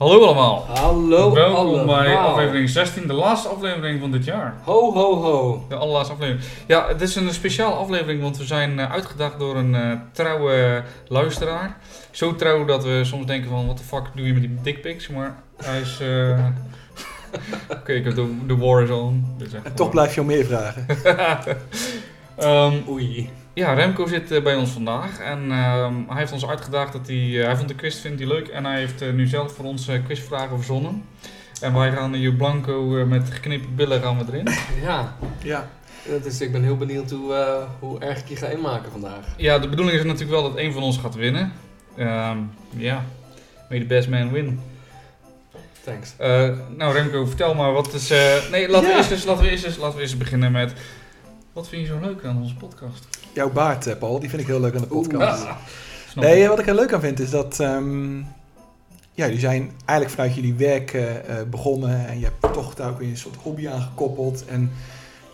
Hallo allemaal. Hallo Welkom allemaal. bij aflevering 16, de laatste aflevering van dit jaar. Ho, ho, ho. De allerlaatste aflevering. Ja, het is een speciale aflevering, want we zijn eh, uitgedaagd door een eh, trouwe luisteraar. Zo trouw dat we soms denken van, wat de fuck doe je met die dickpics? Maar hij is... eh, Oké, ik heb de, de war is on. Dus En toch blijf je om meer vragen. Ehm, Oei. Ja, Remco zit eh, bij ons vandaag en ehm, hij heeft ons uitgedaagd dat hij, eh, hij vond de quiz vindt hij leuk en hij heeft eh, nu zelf voor ons quizvragen verzonnen. En wij gaan hier blanco eh, met geknipen billen gaan we erin. Ja, Ja. dat is, ik ben heel benieuwd hoe, hoe erg ik je ga inmaken vandaag. Ja, de bedoeling is natuurlijk wel dat één van ons gaat winnen. Ehm, Ja, may the best man win. Thanks. Eh, nou Remco, vertel maar wat is... eh, nee, laten, we eerst eens, laten, we eerst eens, laten we eerst beginnen met... Wat vind je zo leuk aan onze podcast? Jouw baard, eh, Paul, die vind ik heel leuk aan de podcast. Nee, eh, wat ik er leuk aan vind is dat... ehm, ja, jullie zijn eigenlijk vanuit jullie werk eh, begonnen. En je hebt toch daar ook weer een soort hobby aan gekoppeld. En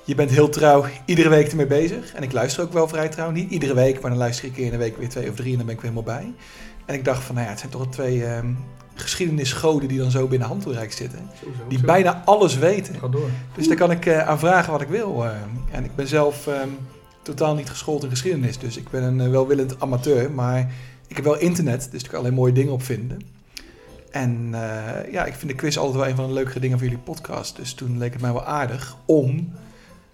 je bent heel trouw iedere week ermee bezig. En ik luister ook wel vrij trouw. Niet iedere week, maar dan luister ik een keer in de week weer twee of drie. En dan ben ik weer helemaal bij. En ik dacht van, nou ja, het zijn toch twee ehm geschiedenisgoden die dan zo binnen handbereik zitten. Sowieso. Die bijna alles weten. Ga door. Dus daar kan ik eh, aan vragen wat ik wil. en ik ben zelf ehm, totaal niet geschoold in geschiedenis. Dus ik ben een eh, welwillend amateur. Maar ik heb wel internet, dus ik kan alleen mooie dingen op vinden. En eh, ja, ik vind de quiz altijd wel een van de leukere dingen van jullie podcast. Dus toen leek het mij wel aardig om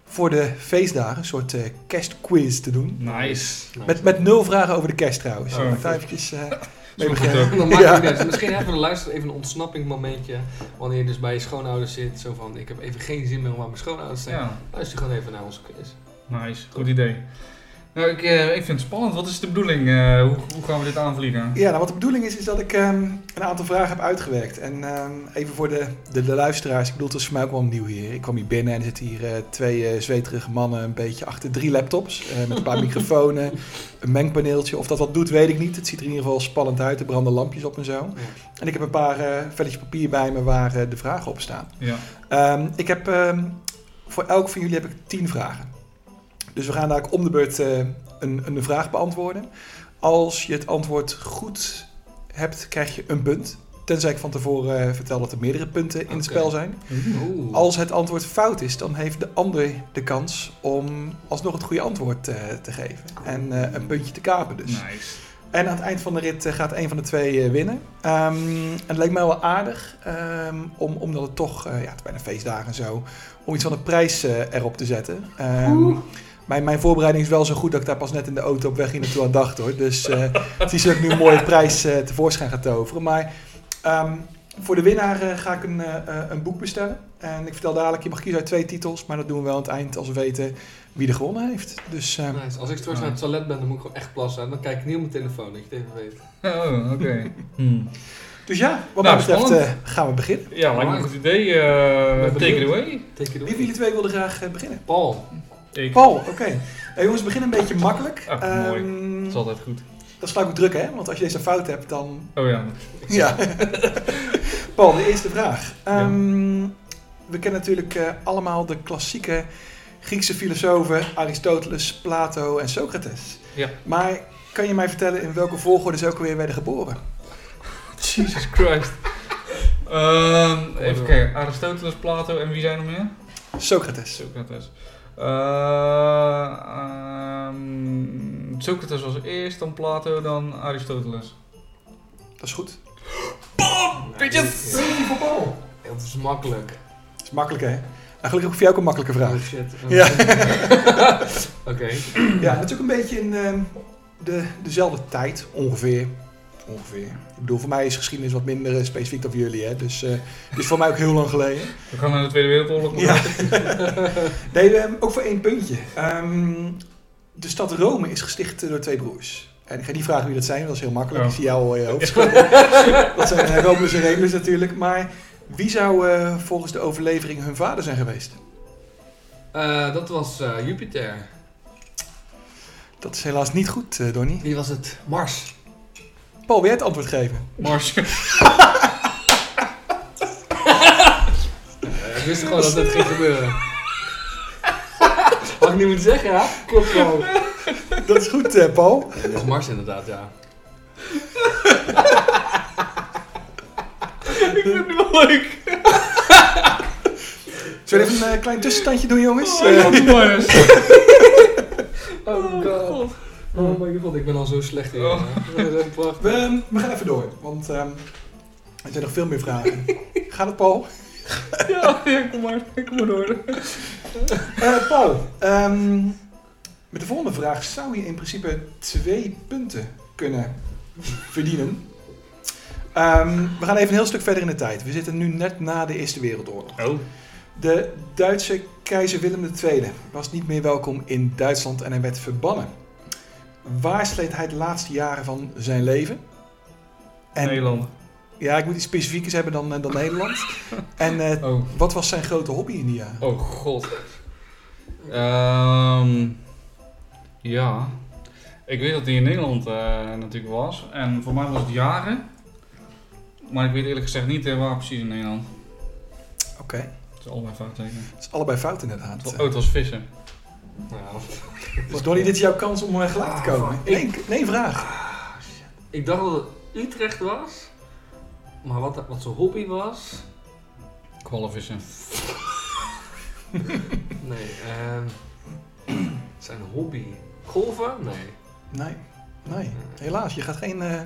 voor de feestdagen een soort eh, kerstquiz te doen. Nice. Nice. Met, met nul vragen over de kerst trouwens. Oh. Ik daar eventjes eh, mee beginnen? Dan maakt het. Misschien even voor de luisteraar even een ontsnappingmomentje. Wanneer je dus bij je schoonouders zit. Zo van, ik heb even geen zin meer om aan mijn schoonouders te zijn. Ja, Luister gewoon even naar onze quiz. Nice. Goed idee. Nou, ik, eh, ik vind het spannend. Wat is de bedoeling? Eh, hoe, hoe gaan we dit aanvliegen? Ja, nou wat de bedoeling is, is dat ik ehm, een aantal vragen heb uitgewerkt. En ehm, even voor de, de, de luisteraars, ik bedoel, het is voor mij ook wel nieuw hier. Ik kwam hier binnen en er zitten hier eh, twee eh, zweterige mannen een beetje achter drie laptops. met een paar microfoons, een mengpaneeltje. Of dat wat doet, weet ik niet. Het ziet er in ieder geval spannend uit. Er branden lampjes op en zo. Ja. En ik heb een paar velletjes papier bij me waar de vragen op staan. Ja. Ehm, ik heb voor elk van jullie heb ik tien vragen. Dus we gaan daar om de beurt eh, een, een vraag beantwoorden. Als je het antwoord goed hebt, krijg je een punt. Tenzij ik van tevoren eh, vertel dat er meerdere punten in het spel zijn. Oeh. Als het antwoord fout is, dan heeft de ander de kans om alsnog het goede antwoord eh, te geven. En een puntje te kapen dus. Nice. En aan het eind van de rit gaat een van de twee winnen. Ehm, het leek mij wel aardig, ehm, om, omdat het toch, ja, het is bijna feestdagen en zo, om iets van een prijs erop te zetten. Ehm, mijn, mijn voorbereiding is wel zo goed dat ik daar pas net in de auto op weg hier naartoe aan dacht hoor. Dus eh, het is dat ik nu een mooie prijs eh, tevoorschijn ga toveren. Maar ehm, voor de winnaar eh, ga ik een, een boek bestellen. En ik vertel dadelijk, je mag kiezen uit twee titels, maar dat doen we wel aan het eind als we weten wie er gewonnen heeft. Dus ehm, Nice. Als ik straks naar het toilet ben, dan moet ik gewoon echt plassen. En dan kijk ik niet op mijn telefoon, dat je het even weet. Oh, oké. Hmm. Dus ja, wat Nou, mij betreft gaan we beginnen. Ja, lijkt me een goed idee. Take it away. Take it Wie away. van jullie twee wilde graag beginnen? Paul. Ik. Paul, oké. Eh, jongens, we beginnen een beetje makkelijk. Ah, mooi. Ehm, Dat is altijd goed. dat is gelijk ook druk, hè? Want als je deze fout hebt, dan... Oh ja. Ja. Paul, de eerste vraag. Ehm, We kennen natuurlijk eh, allemaal de klassieke Griekse filosofen Aristoteles, Plato en Socrates. Ja. Maar kan je mij vertellen in welke volgorde ze ook alweer werden geboren? Jesus Christ. Ehm, even kijken. Aristoteles, Plato en wie zijn er meer? Socrates. Socrates. Eh, ehm, Socrates was eerst, dan Plato, dan Aristoteles. Dat is goed. bitches! Paul. Ja, Dat is makkelijk. Dat is makkelijk, hè? Nou, gelukkig ook voor jou ook een makkelijke vraag. Oh shit. Ja. Oké. Ja, ook een beetje in ehm, de, dezelfde tijd, ongeveer. Ongeveer. Ik bedoel, voor mij is geschiedenis wat minder eh, specifiek dan voor jullie, hè. Dus eh het is voor mij ook heel lang geleden. We gaan naar de Tweede Wereldoorlog. Ja. nee, ook voor één puntje. Ehm, de stad Rome is gesticht eh, door twee broers. En ik ga niet vragen wie dat zijn, dat is heel makkelijk. Oh. Ik zie jou al je hoofd schudden. Dat zijn uh, Romulus en Remus natuurlijk. Maar wie zou eh, volgens de overlevering hun vader zijn geweest? Eh, dat was eh, Jupiter. Dat is helaas niet goed, eh Donnie. Wie was het? Mars. Paul, wil jij het antwoord geven? Mars. Ik wist gewoon dat het ging gebeuren. Had ik niet moeten zeggen, ja? Klopt gewoon. Dat is goed, eh, Paul. Dat is Mars inderdaad, ja. ik vind het wel leuk. Zullen we even een eh, klein tussenstandje doen, jongens? Oh, Eh, maar eens. Oh god. Oh my god, ik ben al zo slecht in. Oh. Dat is echt prachtig. we, we gaan even door, want ehm, er zijn nog veel meer vragen. Gaat het, Paul? Ja, ja, kom maar. Kom maar door. Eh, Paul, ehm, met de volgende vraag zou je in principe twee punten kunnen verdienen. Ehm, we gaan even een heel stuk verder in de tijd. We zitten nu net na de Eerste Wereldoorlog. Oh. De Duitse keizer Willem II was niet meer welkom in Duitsland en hij werd verbannen. Waar sleet hij de laatste jaren van zijn leven? En, Nederland. Ja, ik moet iets specifiekers hebben dan, eh, dan Nederland. en eh, Oh. wat was zijn grote hobby in die jaren? Oh god. Ehm ja. Ik weet dat hij in Nederland eh, natuurlijk was. En voor mij was het jaren. Maar ik weet eerlijk gezegd niet waar precies in Nederland. Oké, Het is allebei fout teken. dat is allebei fout inderdaad. Oh, het was vissen. Nou, Dus Donnie, dit is jouw kans om eh, gelijk te komen. Ik- Nee, nee vraag. ik dacht dat het Utrecht was. Maar wat, wat zijn hobby was... Kwallenvissen. Nee, ehm zijn hobby... Golven? Nee. Nee, nee. Helaas, je gaat geen eh,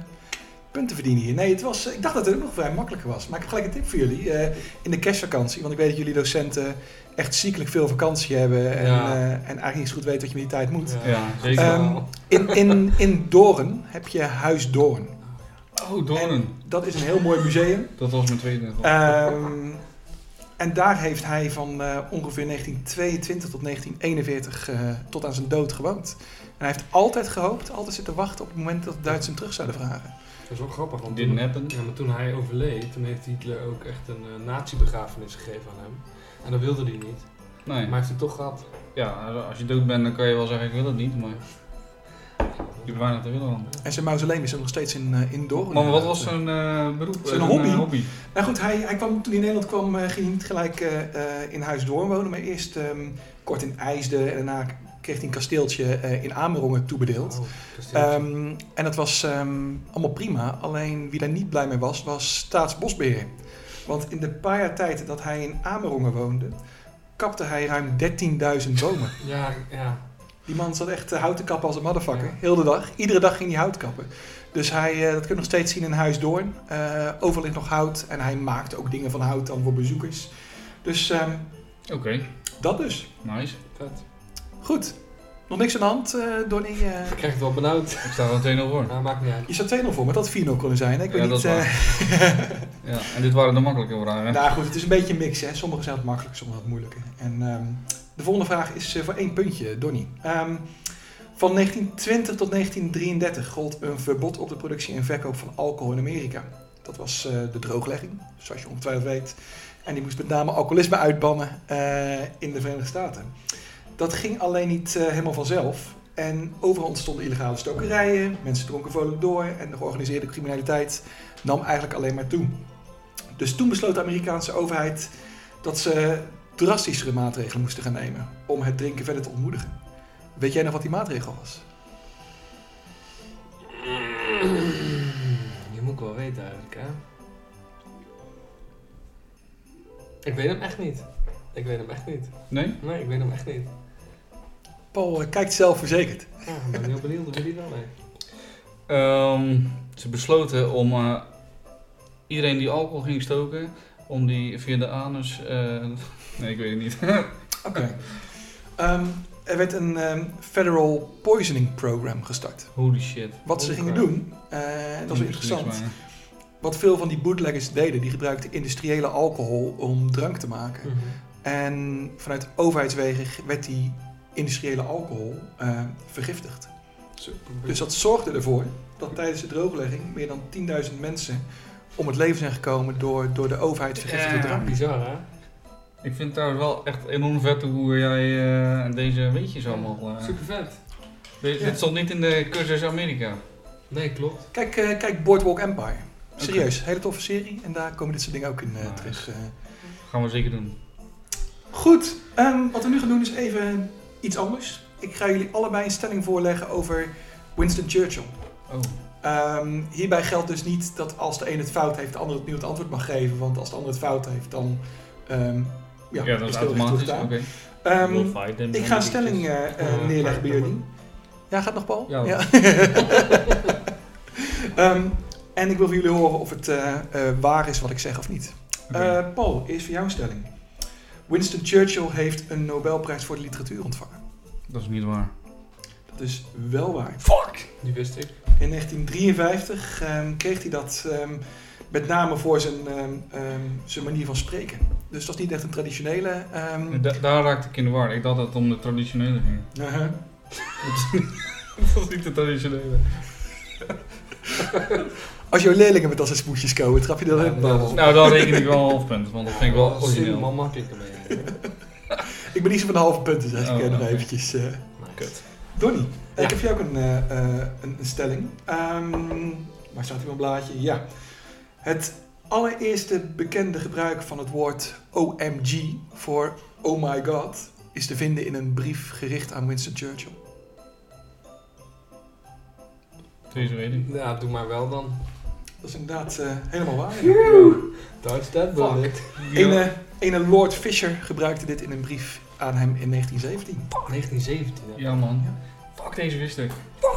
punten verdienen hier. Nee, het was, ik dacht dat het ook nog vrij makkelijker was. Maar ik heb gelijk een tip voor jullie. Eh, in de kerstvakantie, want ik weet dat jullie docenten echt ziekelijk veel vakantie hebben. En, Ja. eh, en eigenlijk niet zo goed weten wat je met die tijd moet. Ja, zeker. Ehm, in, in, in Doorn heb je Huis Doorn. oh, Doornen. Dat is een heel mooi museum. Dat was mijn tweede. Ehm, en daar heeft hij van eh, ongeveer 1922 tot 1941 eh, tot aan zijn dood gewoond. En hij heeft altijd gehoopt, altijd zitten wachten op het moment dat de Duitsers hem terug zouden vragen. Dat is wel grappig, want toen, happen. ja, maar toen hij overleed, toen heeft Hitler ook echt een uh, nazi-begrafenis gegeven aan hem. En dat wilde hij niet. Nee. Maar hij heeft het toch gehad. Ja, als je dood bent, dan kan je wel zeggen ik wil het niet, maar je hebt weinig te willen dan. En zijn mausoleum is er nog steeds in, eh in Doorn. Maar wat was zijn eh, beroep? Zijn Eh, hobby? hobby? Nou goed, hij, hij kwam, toen hij in Nederland kwam, eh, ging hij niet gelijk eh, eh, in Huis Doorn wonen. Maar eerst ehm, kort in IJsden en daarna kreeg hij een kasteeltje eh, in Amerongen toebedeeld. Oh. Ehm, en dat was ehm, allemaal prima. Alleen wie daar niet blij mee was, was Staatsbosbeheer. Want in de paar jaar tijd dat hij in Amerongen woonde, kapte hij ruim 13.000 bomen. ja, ja. Die man zat echt eh, hout te kappen als een motherfucker. Ja. Heel de dag. Iedere dag ging hij hout kappen. Dus hij, eh, dat kun je nog steeds zien in Huis Doorn. Eh, overal ligt nog hout. En hij maakt ook dingen van hout dan voor bezoekers. Dus ehm, Oké, dat dus. nice. Vet. Goed. Nog niks aan de hand, eh Donnie? eh? Ik krijg het wel benauwd. Ik sta er meteen al voor. Nou, maakt niet uit. je staat 2-0 voor, maar dat 4-0 kunnen zijn. hè? Ik weet Ja, niet... dat is eh, Ja, en dit waren de makkelijke vragen. Nou goed, het is een beetje een mix. Hè. Sommige zijn wat makkelijk, sommige wat moeilijker. En ehm, de volgende vraag is eh, voor één puntje, Donnie. Ehm, van 1920 tot 1933 gold een verbod op de productie en verkoop van alcohol in Amerika. Dat was eh, de drooglegging, zoals je ongetwijfeld weet. En die moest met name alcoholisme uitbannen eh, in de Verenigde Staten. Dat ging alleen niet helemaal vanzelf. En overal ontstonden illegale stokerijen, mensen dronken vrolijk door en de georganiseerde criminaliteit nam eigenlijk alleen maar toe. Dus toen besloot de Amerikaanse overheid dat ze drastischere maatregelen moesten gaan nemen om het drinken verder te ontmoedigen. Weet jij nog wat die maatregel was? Je moet ik wel weten eigenlijk, hè? Ik weet hem echt niet. Ik weet hem echt niet. Nee? Nee, ik weet hem echt niet. Paul eh, kijkt zelfverzekerd. Ja, ik ben heel benieuwd of jullie wel weet. Ehm, ze besloten om eh, iedereen die alcohol ging stoken, om die via de anus... eh, nee, ik weet het niet. Oké. Ehm, er werd een ehm, Federal Poisoning Program gestart. Holy shit. Wat ze gingen doen, eh, dat was interessant. Wat veel van die bootleggers deden, die gebruikten industriële alcohol om drank te maken. Mhm. En vanuit overheidswegen werd die industriële alcohol eh, vergiftigd. Super. Dus dat zorgde ervoor dat tijdens de drooglegging meer dan 10.000 mensen om het leven zijn gekomen door, door de overheid vergiftigde Ja. drank. bizar, hè? Ik vind het trouwens wel echt enorm vet hoe jij eh, deze weetjes allemaal... eh, Super vet. Weet je, Ja. Dit stond niet in de cursus Amerika. Nee, klopt. Kijk, eh, kijk Boardwalk Empire. Serieus, hele toffe serie. En daar komen dit soort dingen ook in eh, Nice. terug. eh. Gaan we zeker doen. Goed, ehm, wat we nu gaan doen is even iets anders. Ik ga jullie allebei een stelling voorleggen over Winston Churchill. Oh. Ehm, hierbij geldt dus niet dat als de een het fout heeft, de ander opnieuw het antwoord mag geven. Want als de ander het fout heeft, dan ehm, ja, Ja, dat is automatisch. Oké. Ehm, ik ga een stelling eh, Ja, neerleggen bij jullie. Ja, gaat nog Paul? Ja. Ehm, en ik wil van jullie horen of het eh, eh, waar is wat ik zeg of niet. Eh, Paul, eerst voor jou een stelling. Winston Churchill heeft een Nobelprijs voor de literatuur ontvangen. dat is niet waar. Dat is wel waar. Fuck! Die wist ik. In 1953 ehm, kreeg hij dat ehm, met name voor zijn, ehm, ehm, zijn manier van spreken. Dus dat is niet echt een traditionele. ehm, Da- daar raakte ik in de war. Ik dacht dat het om de traditionele ging. uh-huh. dat is niet de traditionele. Als jouw leerlingen met dat soort smoesjes komen, trap je Ja, in. dat is- Nou, dan reken ik wel een half punt, want dat vind ik wel Dat is origineel. helemaal makkelijker mee. Ik ben niet zo van de halve punten, zeg ik Oh, eh, nog eventjes. eh. Nice. Kut. Donnie, Ja. ik heb voor jou ook een, eh, eh, een, een stelling. Ehm, waar staat hier mijn blaadje? Ja. Het allereerste bekende gebruik van het woord OMG voor Oh my God is te vinden in een brief gericht aan Winston Churchill. Deze weet ik. Ja, doe maar wel dan. Dat is inderdaad eh, helemaal waar. That Fuck. bullet. Ene, ene Lord Fisher gebruikte dit in een brief aan hem in 1917. 1917. hè? Ja man. Fuck, deze wist ik.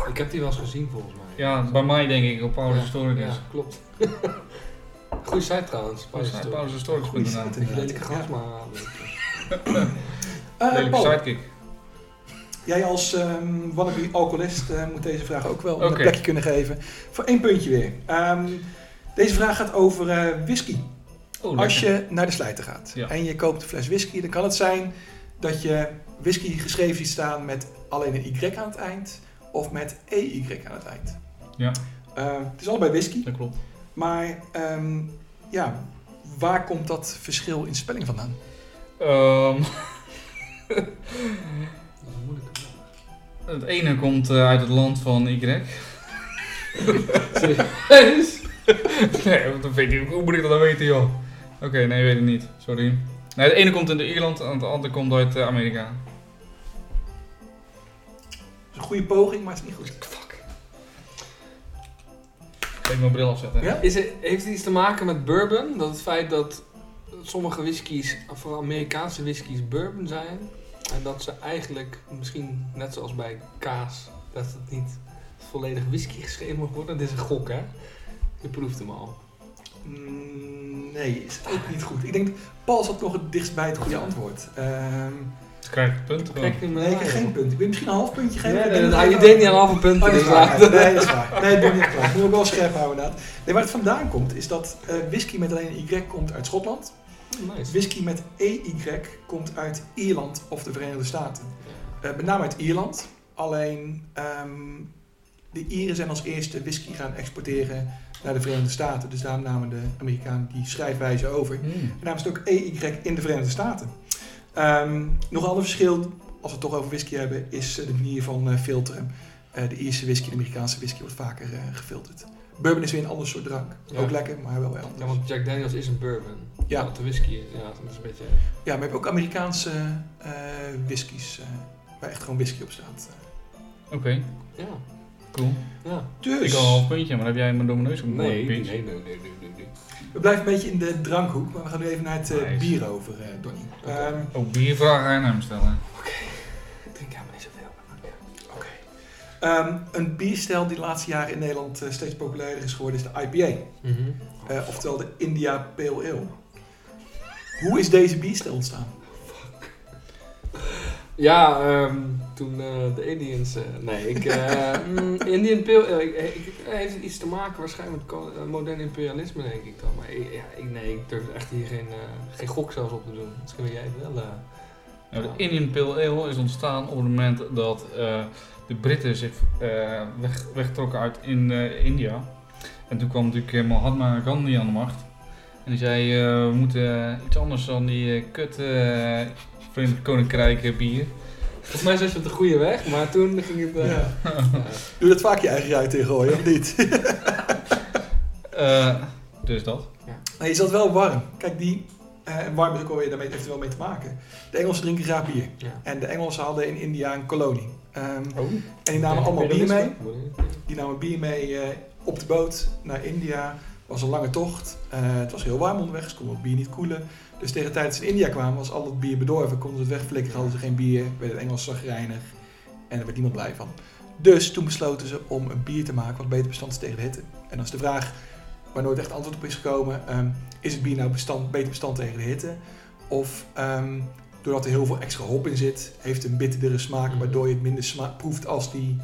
Ik heb die wel eens gezien volgens mij. Ja, bij mij denk ik op Paulus Ja, Historicus. Ja, klopt. Goeie site trouwens. Paulus Historicus. Goeie site. Lelijke Ja. maar... Lelijke sidekick. jij als ehm wannabe alcoholist eh, moet deze vraag ook wel een plekje kunnen geven. Voor één puntje weer. Ehm, deze vraag gaat over eh, whisky. Oh, Als je naar de slijter gaat Ja. en je koopt een fles whisky, dan kan het zijn dat je whisky geschreven ziet staan met alleen een Y aan het eind of met EY aan het eind. Ja. Eh, het is allebei whisky, Dat klopt. Maar ehm, ja, waar komt dat verschil in spelling vandaan? Ehm, Dat is een moeilijke vraag. het ene komt eh, uit het land van Y. Serieus? nee, dat weet ik, hoe moet ik dat dan weten, joh? Oké, nee, weet ik niet. Sorry. Nee, het ene komt uit Ierland en het andere komt uit eh, Amerika. Het is een goede poging, maar het is niet goed. Ik mijn bril afzetten. Ja? Is het, heeft het iets te maken met bourbon? Dat het feit dat sommige whiskies, of Amerikaanse whiskies, bourbon zijn. En dat ze eigenlijk, misschien net zoals bij kaas, dat het niet volledig whisky geschreven mag worden. Dit is een gok, hè? Je proeft hem al. Mm, nee, is ook niet goed. Ik denk, Paul zat nog het dichtst bij het goede antwoord. Ehm Dus krijg ik punten gewoon. Kijk niet meer nee, ik geen punt. Ik wil misschien een half puntje geven. Nee, nee, nee, dat je deed niet aan halve punten. Oh, dat is waar. Nee, dat is waar. Nee, dat niet klaar. Moet ik wel scherp houden inderdaad. Nee, waar het vandaan komt, is dat eh, whisky met alleen een Y komt uit Schotland. Nice. Whisky met EY komt uit Ierland of de Verenigde Staten. Eh, met name uit Ierland. Alleen ehm, de Ieren zijn als eerste whisky gaan exporteren naar de Verenigde Staten. Dus daarom namen de Amerikanen die schrijfwijze over. Hmm. En daarom is het ook EY in de Verenigde Staten. Ehm, nog een ander verschil, als we het toch over whisky hebben, is eh, de manier van eh, filteren. Eh, de Ierse whisky en de Amerikaanse whisky wordt vaker eh, gefilterd. Bourbon is weer een ander soort drank. Ja. Ook lekker, maar wel weer Ja, anders. want Jack Daniels is een bourbon. Ja. Wat de whisky is. Ja, dat is een beetje... Ja, maar we hebben ook Amerikaanse eh whiskies, eh, waar echt gewoon whisky op staat. Oké, Ja. cool. Ja. Dus, Ik al een puntje, maar heb jij mijn domme neus op Nee, nee, Peach. nee, nee, nee, nee, nee. We blijven een beetje in de drankhoek, maar we gaan nu even naar het eh, bier over, eh Donnie. Oké. Ehm, Oh, biervragen aan hem stellen. Ik drink helemaal niet zoveel. maar ja. ehm, een bierstijl die de laatste jaren in Nederland eh, steeds populairder is geworden, is de IPA. Mhm. Eh, oftewel de India Pale Ale. Hoe is deze bierstijl ontstaan? Ja, ehm, toen eh, de Indians... eh, nee, ik... mm, Indian ik, heeft iets te maken waarschijnlijk met modern imperialisme, denk ik dan. Maar ik, ja, ik, nee, ik durf echt hier geen, geen gok zelfs op te doen. Misschien wil jij het wel... Nou, de Indian Pale Ale is ontstaan op het moment dat de Britten zich weg, wegtrokken uit in, India. En toen kwam natuurlijk Mahatma Gandhi aan de macht. En die zei, we moeten iets anders dan die kut Verenigd Koninkrijk bier. Volgens mij zat je op de goede weg, maar toen ging het... eh, Ja. ja. Doe dat vaak je eigen ruit ingooien, of niet? Eh, dus dat. Nee, je zat wel warm. Kijk, die... eh, en warm is ook alweer, daarmee heeft wel mee te maken. De Engelsen drinken graag bier. Ja. En de Engelsen hadden in India een kolonie. Oh. en die namen allemaal bier mee. Die namen bier mee eh, op de boot naar India. was een lange tocht. Eh, het was heel warm onderweg, ze konden het bier niet koelen. Dus tegen de tijd dat ze in India kwamen, was al het bier bedorven. Konden ze het wegflikkeren, hadden ze geen bier, werd het Engels zagrijnig. En er werd niemand blij van. Dus toen besloten ze om een bier te maken wat beter bestand is tegen de hitte. En dan is de vraag, waar nooit echt antwoord op is gekomen, ehm, is het bier nou bestand, beter bestand tegen de hitte? Of ehm, doordat er heel veel extra hop in zit, heeft het een bitterdere smaak, Mhm. waardoor je het minder proeft als die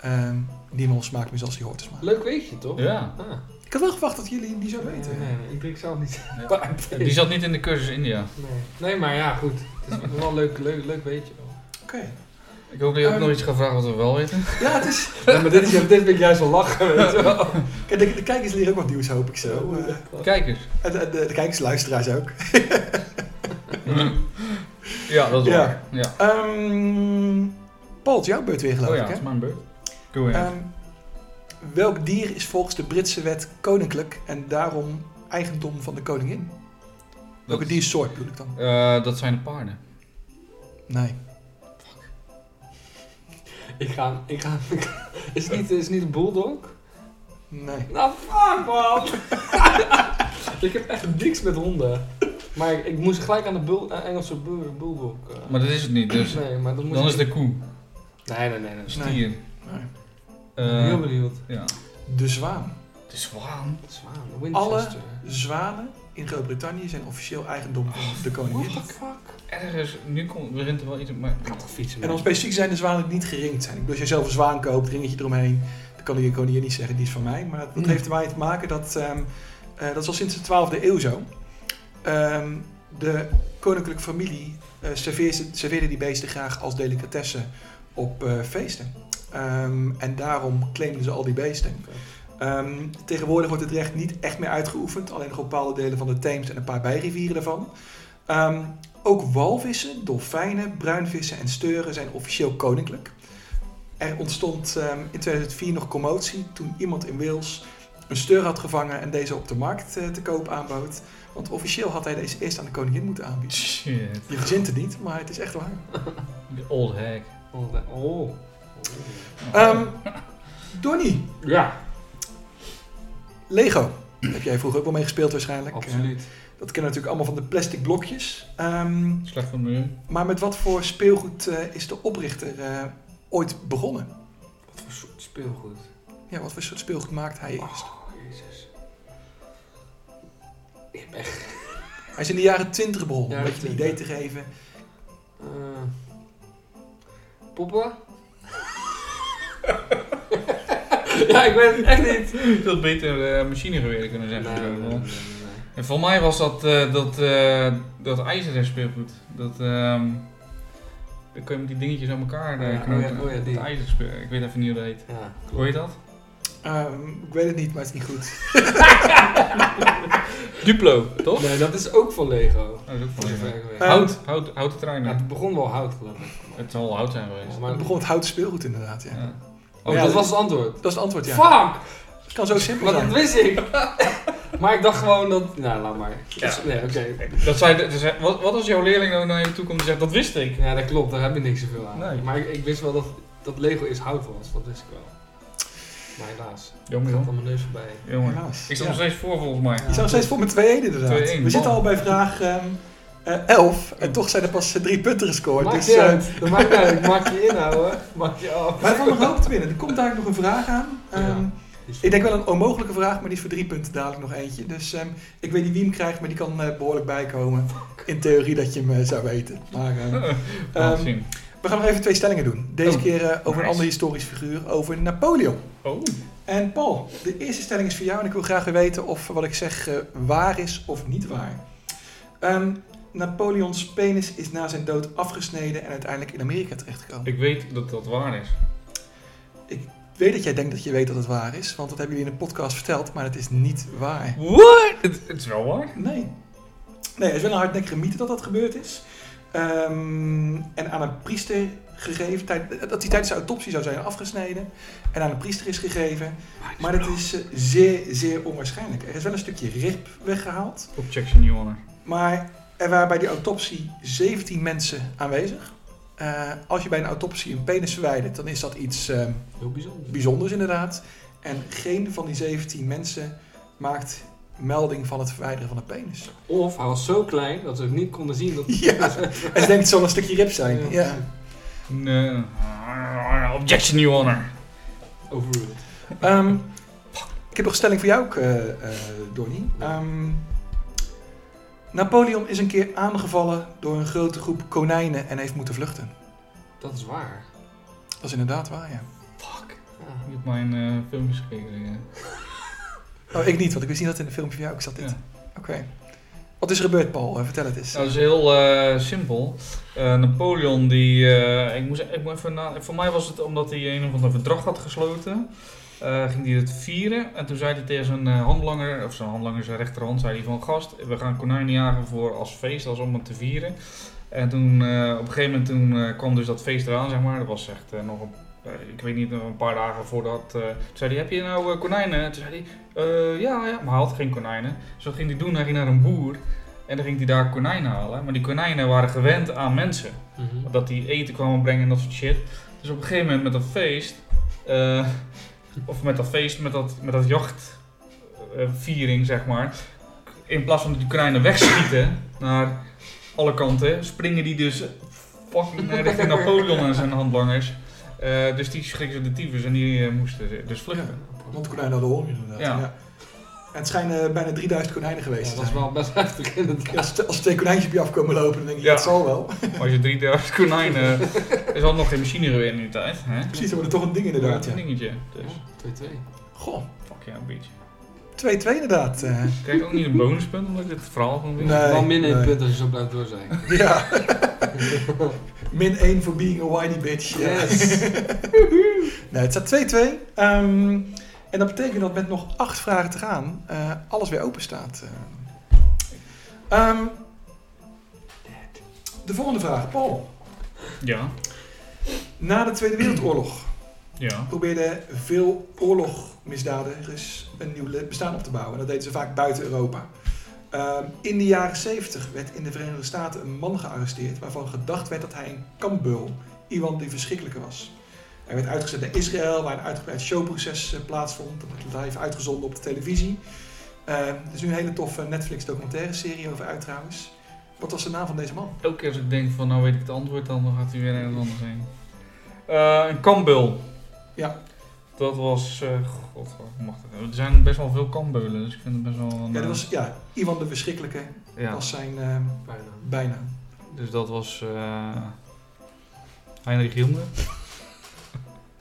ehm niet meer smaakt meer zoals die hoort te smaken. Leuk weetje, toch? Ja. Ah. Ik had wel verwacht dat jullie die zo weten. Nee, nee, ik drink zelf niet. Ja. Die zat niet in de cursus India. Nee. nee, maar ja, goed. Het is wel een leuk, leuk, leuk weetje. wel. Oké. Ik hoop dat je ook Ehm. nog iets gaat vragen wat we wel weten. Ja, het is... Ja, maar dit, is, dit vind ik juist wel lachen, weet je wel. Kijk, de, de kijkers leren ook wat nieuws, hoop ik zo. Eh, Kijk eens. en de, de, de kijkers, luisteraars ook. Ja, dat is Ja. waar. Ja. Ehm Paul, het is jouw beurt weer geloof Oh ja, ik, het hè? is mijn beurt. Go ahead. Ehm, welk dier is volgens de Britse wet koninklijk en daarom eigendom van de koningin? Welke Dat- diersoort bedoel ik dan? Eh, dat zijn de paarden. Nee. Ik ga, ik ga, is het niet, is het niet een bulldog? Nee. Nou, fuck man! ik heb echt niks met honden. Maar ik, ik moest gelijk aan de bul, Engelse bul, bulldog. eh. Maar dat is het niet, dus nee, maar dat moet dan ik- is de koe. Nee, nee, nee. nee. Stier. Nee. Heel benieuwd. ja. De zwaan. De zwaan. Zwaan, Alle zwanen in Groot-Brittannië zijn officieel eigendom van de What koningin. the fuck? Ergens, nu komt, begint er wel iets op, maar... Ik kan toch fietsen, En om specifiek zijn de zwanen die niet geringd zijn. Ik bedoel, als je zelf een zwaan koopt, ringetje eromheen, dan kan de koningin niet zeggen, die is van mij. Maar dat, dat Mm. heeft ermee te maken dat, ehm, eh, dat is al sinds de 12e eeuw zo. Ehm, de koninklijke familie eh, serveerde, serveerde die beesten graag als delicatesse op eh, feesten. Ehm, en daarom claimden ze al die beesten. Ehm, tegenwoordig wordt het recht niet echt meer uitgeoefend, alleen nog op bepaalde delen van de Theems en een paar bijrivieren daarvan. Ehm, ook walvissen, dolfijnen, bruinvissen en steuren zijn officieel koninklijk. Er ontstond ehm, in 2004 nog commotie toen iemand in Wales een steur had gevangen en deze op de markt eh, te koop aanbood. Want officieel had hij deze eerst aan de koningin moeten aanbieden. Shit. Je verzint het niet, maar het is echt waar. De old hag. Oh. de- Oh. Ehm Donnie, Ja, Lego. Heb jij vroeger ook wel mee gespeeld waarschijnlijk? absoluut. Eh, dat kennen we natuurlijk allemaal van de plastic blokjes. Ehm, Slecht het milieu. maar met wat voor speelgoed eh, is de oprichter eh, ooit begonnen? Wat voor soort speelgoed. Ja, wat voor soort speelgoed maakt hij eerst? Oh, jezus. Ik heb echt... Hij is in de jaren 20 begonnen, om een beetje een idee 20. te geven. eh, poppen? ja, ik weet het echt niet. Je had beter uh, machinegeweer kunnen zeggen. Nee, nee, nee, nee, nee. En voor mij was dat, eh, dat, eh, dat ijzeren speelgoed. Dat, ehm dan kun je met die dingetjes aan elkaar eh, oh knopen. ja, oh ja, die. Ijzeren. Ik weet even niet hoe dat heet. Ja, Hoe heet dat? Ehm, ik weet het niet, maar het is niet goed. Duplo, toch? Nee, dat is ook van Lego. Oh, dat is ook van Lego. ik weet. Eh, Hout, hout, houten Ja, treinen. het begon wel hout, geloof ik. Het zal hout zijn geweest. Maar, Het begon met houten speelgoed inderdaad, ja. Oh, Ja, dat dat- was het antwoord. Dat is het antwoord, ja. Fuck! Het kan zo simpel Maar dat zijn. wist ik. maar ik dacht gewoon dat... Nou, laat maar. Ja. Nee, oké. Dat zei, dat zei- wat, wat als jouw leerling nou naar je toe komt en zegt, dat wist ik. Ja, dat klopt. Daar heb je niks zoveel aan. Nee. Maar ik, ik wist wel dat, dat Lego is hout was. Dat wist ik wel. Maar helaas. Jammer Gaat mijn neus voorbij. Jongen. Helaas. Ik sta Ja. nog steeds voor volgens mij. Je staat nog steeds voor met 2-1 inderdaad. 2-1, We zitten al bij vraag ehm, eh, 11 en toch zijn er pas drie punten gescoord. Maakt Dus, niet eh, uit. Dat maakt uit. Ik maak je inhouden. Maak je af. maar er valt nog hoop te winnen. Er komt daar nog een vraag aan. Ehm, Ja. Ik denk wel een onmogelijke vraag, maar die is voor drie punten dadelijk nog eentje. Dus ehm, ik weet niet wie hem krijgt, maar die kan eh, behoorlijk bijkomen. In theorie dat je hem zou weten. Maar ehm, ehm, we gaan nog even twee stellingen doen. Deze Oh, keer eh, over een ander historisch figuur, over Napoleon. Oh. En Paul, de eerste stelling is voor jou en ik wil graag weer weten of wat ik zeg eh, waar is of niet waar. Ehm, Napoleons penis is na zijn dood afgesneden en uiteindelijk in Amerika terechtgekomen. Ik weet dat dat waar is. Ik weet dat jij denkt dat je weet dat het waar is, want dat hebben jullie in een podcast verteld, maar het is niet waar. What? Het, het is wel waar. Nee. Nee, er is wel een hardnekkige mythe dat dat gebeurd is. Ehm, en aan een priester gegeven, tijd- dat hij tijdens de autopsie zou zijn afgesneden en aan een priester is gegeven. Maar dat is eh, zeer, zeer onwaarschijnlijk. Er is wel een stukje rib weggehaald, Objection, Your Honor. maar er waren bij die autopsie 17 mensen aanwezig. Eh, als je bij een autopsie een penis verwijdert, dan is dat iets ehm, Heel bijzonder. bijzonders inderdaad. En geen van die 17 mensen maakt melding van het verwijderen van een penis. Of hij was zo klein dat ze ook niet konden zien dat Ja. En ze denkt het zal een stukje rib zijn. Ja. Ja. Nee. Objection, Your Honor. Overruled. Ehm, ik heb nog een stelling voor jou ook, eh, eh, Donnie. Ehm, Napoleon is een keer aangevallen door een grote groep konijnen en heeft moeten vluchten. Dat is waar. Dat is inderdaad waar, ja. Fuck. Ja. Ik heb mijn eh filmpjes gekeken. Ja. Oh, ik niet, want ik wist niet dat het in de filmpje van jou ook zat. Dit. Ja. Oké. Wat is er gebeurd, Paul? Eh, vertel het eens. Nou, dat is heel eh, simpel. Eh, Napoleon, die, eh, ik moest, ik moet even na, voor mij was het omdat hij een of ander verdrag had gesloten. Eh, ging hij het vieren en toen zei hij tegen zijn eh, handlanger, of zijn handlanger, zijn rechterhand, zei hij van gast, we gaan konijnen jagen voor als feest, als om het te vieren. En toen, eh, op een gegeven moment toen, kwam dus dat feest eraan, zeg maar. Dat was echt nog een, ik weet niet, een paar dagen voordat. toen zei hij, heb je nou konijnen? En toen zei hij, "Eh, ja, ja, maar hij had geen konijnen. Dus wat ging hij doen? Hij ging naar een boer en dan ging hij daar konijnen halen. Maar die konijnen waren gewend aan mensen. Mhm. Dat die eten kwamen brengen en dat soort shit. Dus op een gegeven moment met dat feest, of met dat feest, met dat, met dat jachtviering zeg maar. In plaats van dat die konijnen wegschieten naar alle kanten, springen die dus fucking richting Napoleon en zijn handlangers. Eh, dus die schrikken ze de tyfus en die eh, moesten dus vluchten. Want de konijnen hadden honger inderdaad. Ja. Ja. En het schijnen bijna 3000 konijnen geweest Ja, dat is zijn. wel best heftig inderdaad. Als, er- als er twee konijntjes op je afkomen lopen, dan denk je, Ja. dat zal wel. Maar als je 3000 konijnen, er zat nog geen machine geweest in die tijd. Hè? Precies, dat wordt toch een ding inderdaad. Is Ja. een dingetje. Dus, 2-2. Goh, fuck ja, een beetje. 2-2 inderdaad. eh. Krijg ik ook niet een bonuspunt omdat ik dit verhaal gewoon weet? Nee. Wel min 1 nee. punt als je zo blijft doorzeiken. ja. Min 1 voor being a whiny bitch. Ja. Yes. nee, het staat 2-2. Ehm, en dat betekent dat met nog 8 vragen te gaan, eh, alles weer open staat. eh. Ehm, de volgende vraag, Paul. Ja. Na de Tweede Wereldoorlog Ja. probeerden veel oorlogmisdadigers een nieuw bestaan op te bouwen. En dat deden ze vaak buiten Europa. Ehm, in de jaren 70 werd in de Verenigde Staten een man gearresteerd waarvan gedacht werd dat hij een kampbeul, iemand die verschrikkelijker was. Hij werd uitgezet naar Israël, waar een uitgebreid showproces eh, plaatsvond. Dat werd live uitgezonden op de televisie. Ehm, er is nu een hele toffe Netflix documentaire serie over uit trouwens. Wat was de naam van deze man? Elke keer als ik denk van nou weet ik het antwoord, dan gaat hij weer ergens anders heen. Eh, een kambul. Ja. Dat was, eh god, wat mag dat? Er zijn best wel veel kambeulen, dus ik vind het best wel... een, Ja, dat was ja, Ivan de Verschrikkelijke ja. was zijn ehm, Bijna. bijnaam. Dus dat was eh Heinrich Himmler.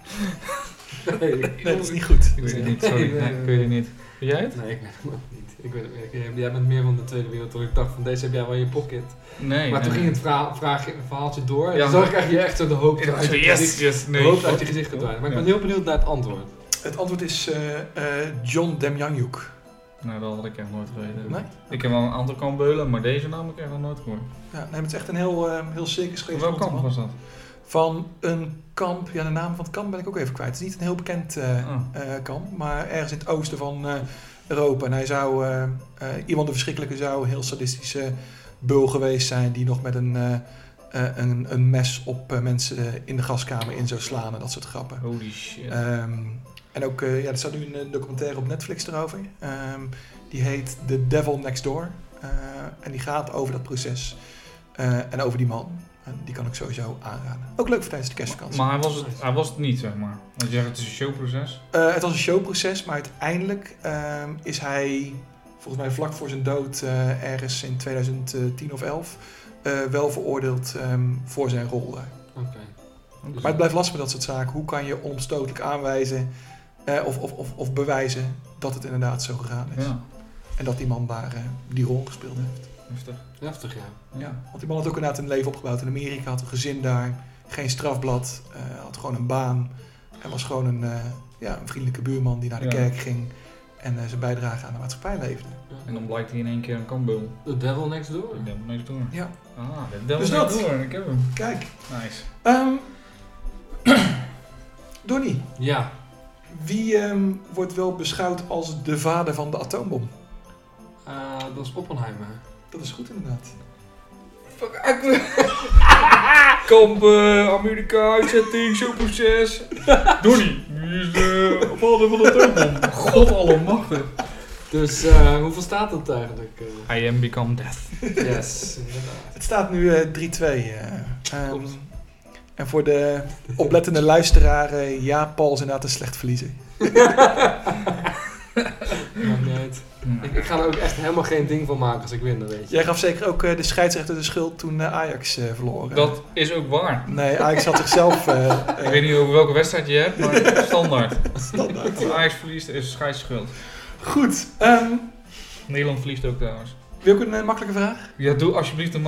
Nee, Nee, dat is niet goed. Ik weet het niet, sorry. Nee, nee, Nee, ik weet het niet. Jij het? Nee, ik weet het ook niet. Ik weet het niet. Jij bent meer van de Tweede Wereldoorlog. Ik dacht van deze heb jij wel in je pocket. Nee. maar toen nee. ging het verhaal, vraagje, verhaaltje door. En Ja, zag ik eigenlijk je echt zo de hoop uit yes, gezicht, yes, de nee. hoop uit je gezicht gedwaaid. Maar ik ben Ja. heel benieuwd naar het antwoord. Het antwoord is eh, eh, John Demjanjuk. Nou, dat had ik echt nooit geweten. Nee? Ik heb wel een aantal kambeulen, maar deze naam heb ik echt nog nooit gehoord. Ja, nee, het is echt een heel, eh, heel circus geweest. welk kamp was dat? Van een kamp, ja de naam van het kamp ben ik ook even kwijt. Het is niet een heel bekend eh, Oh. eh, kamp, maar ergens in het oosten van eh, Europa. En hij zou, iemand de verschrikkelijke zou een heel sadistische bul geweest zijn die nog met een, een, een mes op mensen in de gaskamer in zou slaan en dat soort grappen. Holy shit. Ehm, en ook, ja, er staat nu een documentaire op Netflix erover. Ehm, die heet The Devil Next Door. En die gaat over dat proces en over die man. En die kan ik sowieso aanraden. Ook leuk voor tijdens de kerstvakantie. maar hij was, het, hij was het niet, zeg maar. Want je zegt het is een showproces. Eh, het was een showproces, maar uiteindelijk ehm, is hij, volgens mij vlak voor zijn dood, eh, ergens in 2010 of 11, eh, wel veroordeeld ehm, voor zijn rol daar. Oké. Dus- Maar het blijft lastig met dat soort zaken. Hoe kan je onomstotelijk aanwijzen eh, of, of, of, of bewijzen dat het inderdaad zo gegaan is? Ja, En dat die man daar die rol gespeeld heeft. Heftig. Heftig, ja. Ja. Want die man had ook inderdaad een leven opgebouwd in Amerika, had een gezin daar, geen strafblad, eh, had gewoon een baan. En was gewoon een, eh, ja, een vriendelijke buurman die naar de Ja. kerk ging en eh, zijn bijdrage aan de maatschappij leefde. En dan blijkt hij in één keer een kambul. The Devil Next Door. Ik denk niks door. Ja, Ah, de Devil Dus Next dat. Door. Ik heb hem. kijk. Nice. Ehm Donnie, Ja. wie ehm, wordt wel beschouwd als de vader van de atoombom? Dat is Oppenheimer. Dat is goed inderdaad. Kamp, eh, Amerika, uitzetting, showproces. Donnie, wie is de vader van de atoombom? God allemachtig. Dus eh, hoeveel staat het eigenlijk? eh? I am become death. yes, inderdaad. Het staat nu eh, 3-2. eh. Ehm, en voor de oplettende luisteraar, eh, ja, Paul is inderdaad een slecht verliezer. Maakt niet uit. Ik, ik ga er ook echt helemaal geen ding van maken als ik win, dat weet je. Jij gaf zeker ook eh, de scheidsrechter de schuld toen eh, Ajax eh, verloor. Dat is ook waar. Nee, Ajax had zichzelf... Ik weet niet over welke wedstrijd je hebt, maar standaard. standaard. Als Ajax verliest, is scheidsschuld. Goed. ehm, Nederland verliest ook trouwens. wil ik een makkelijke vraag? Ja, doe alsjeblieft een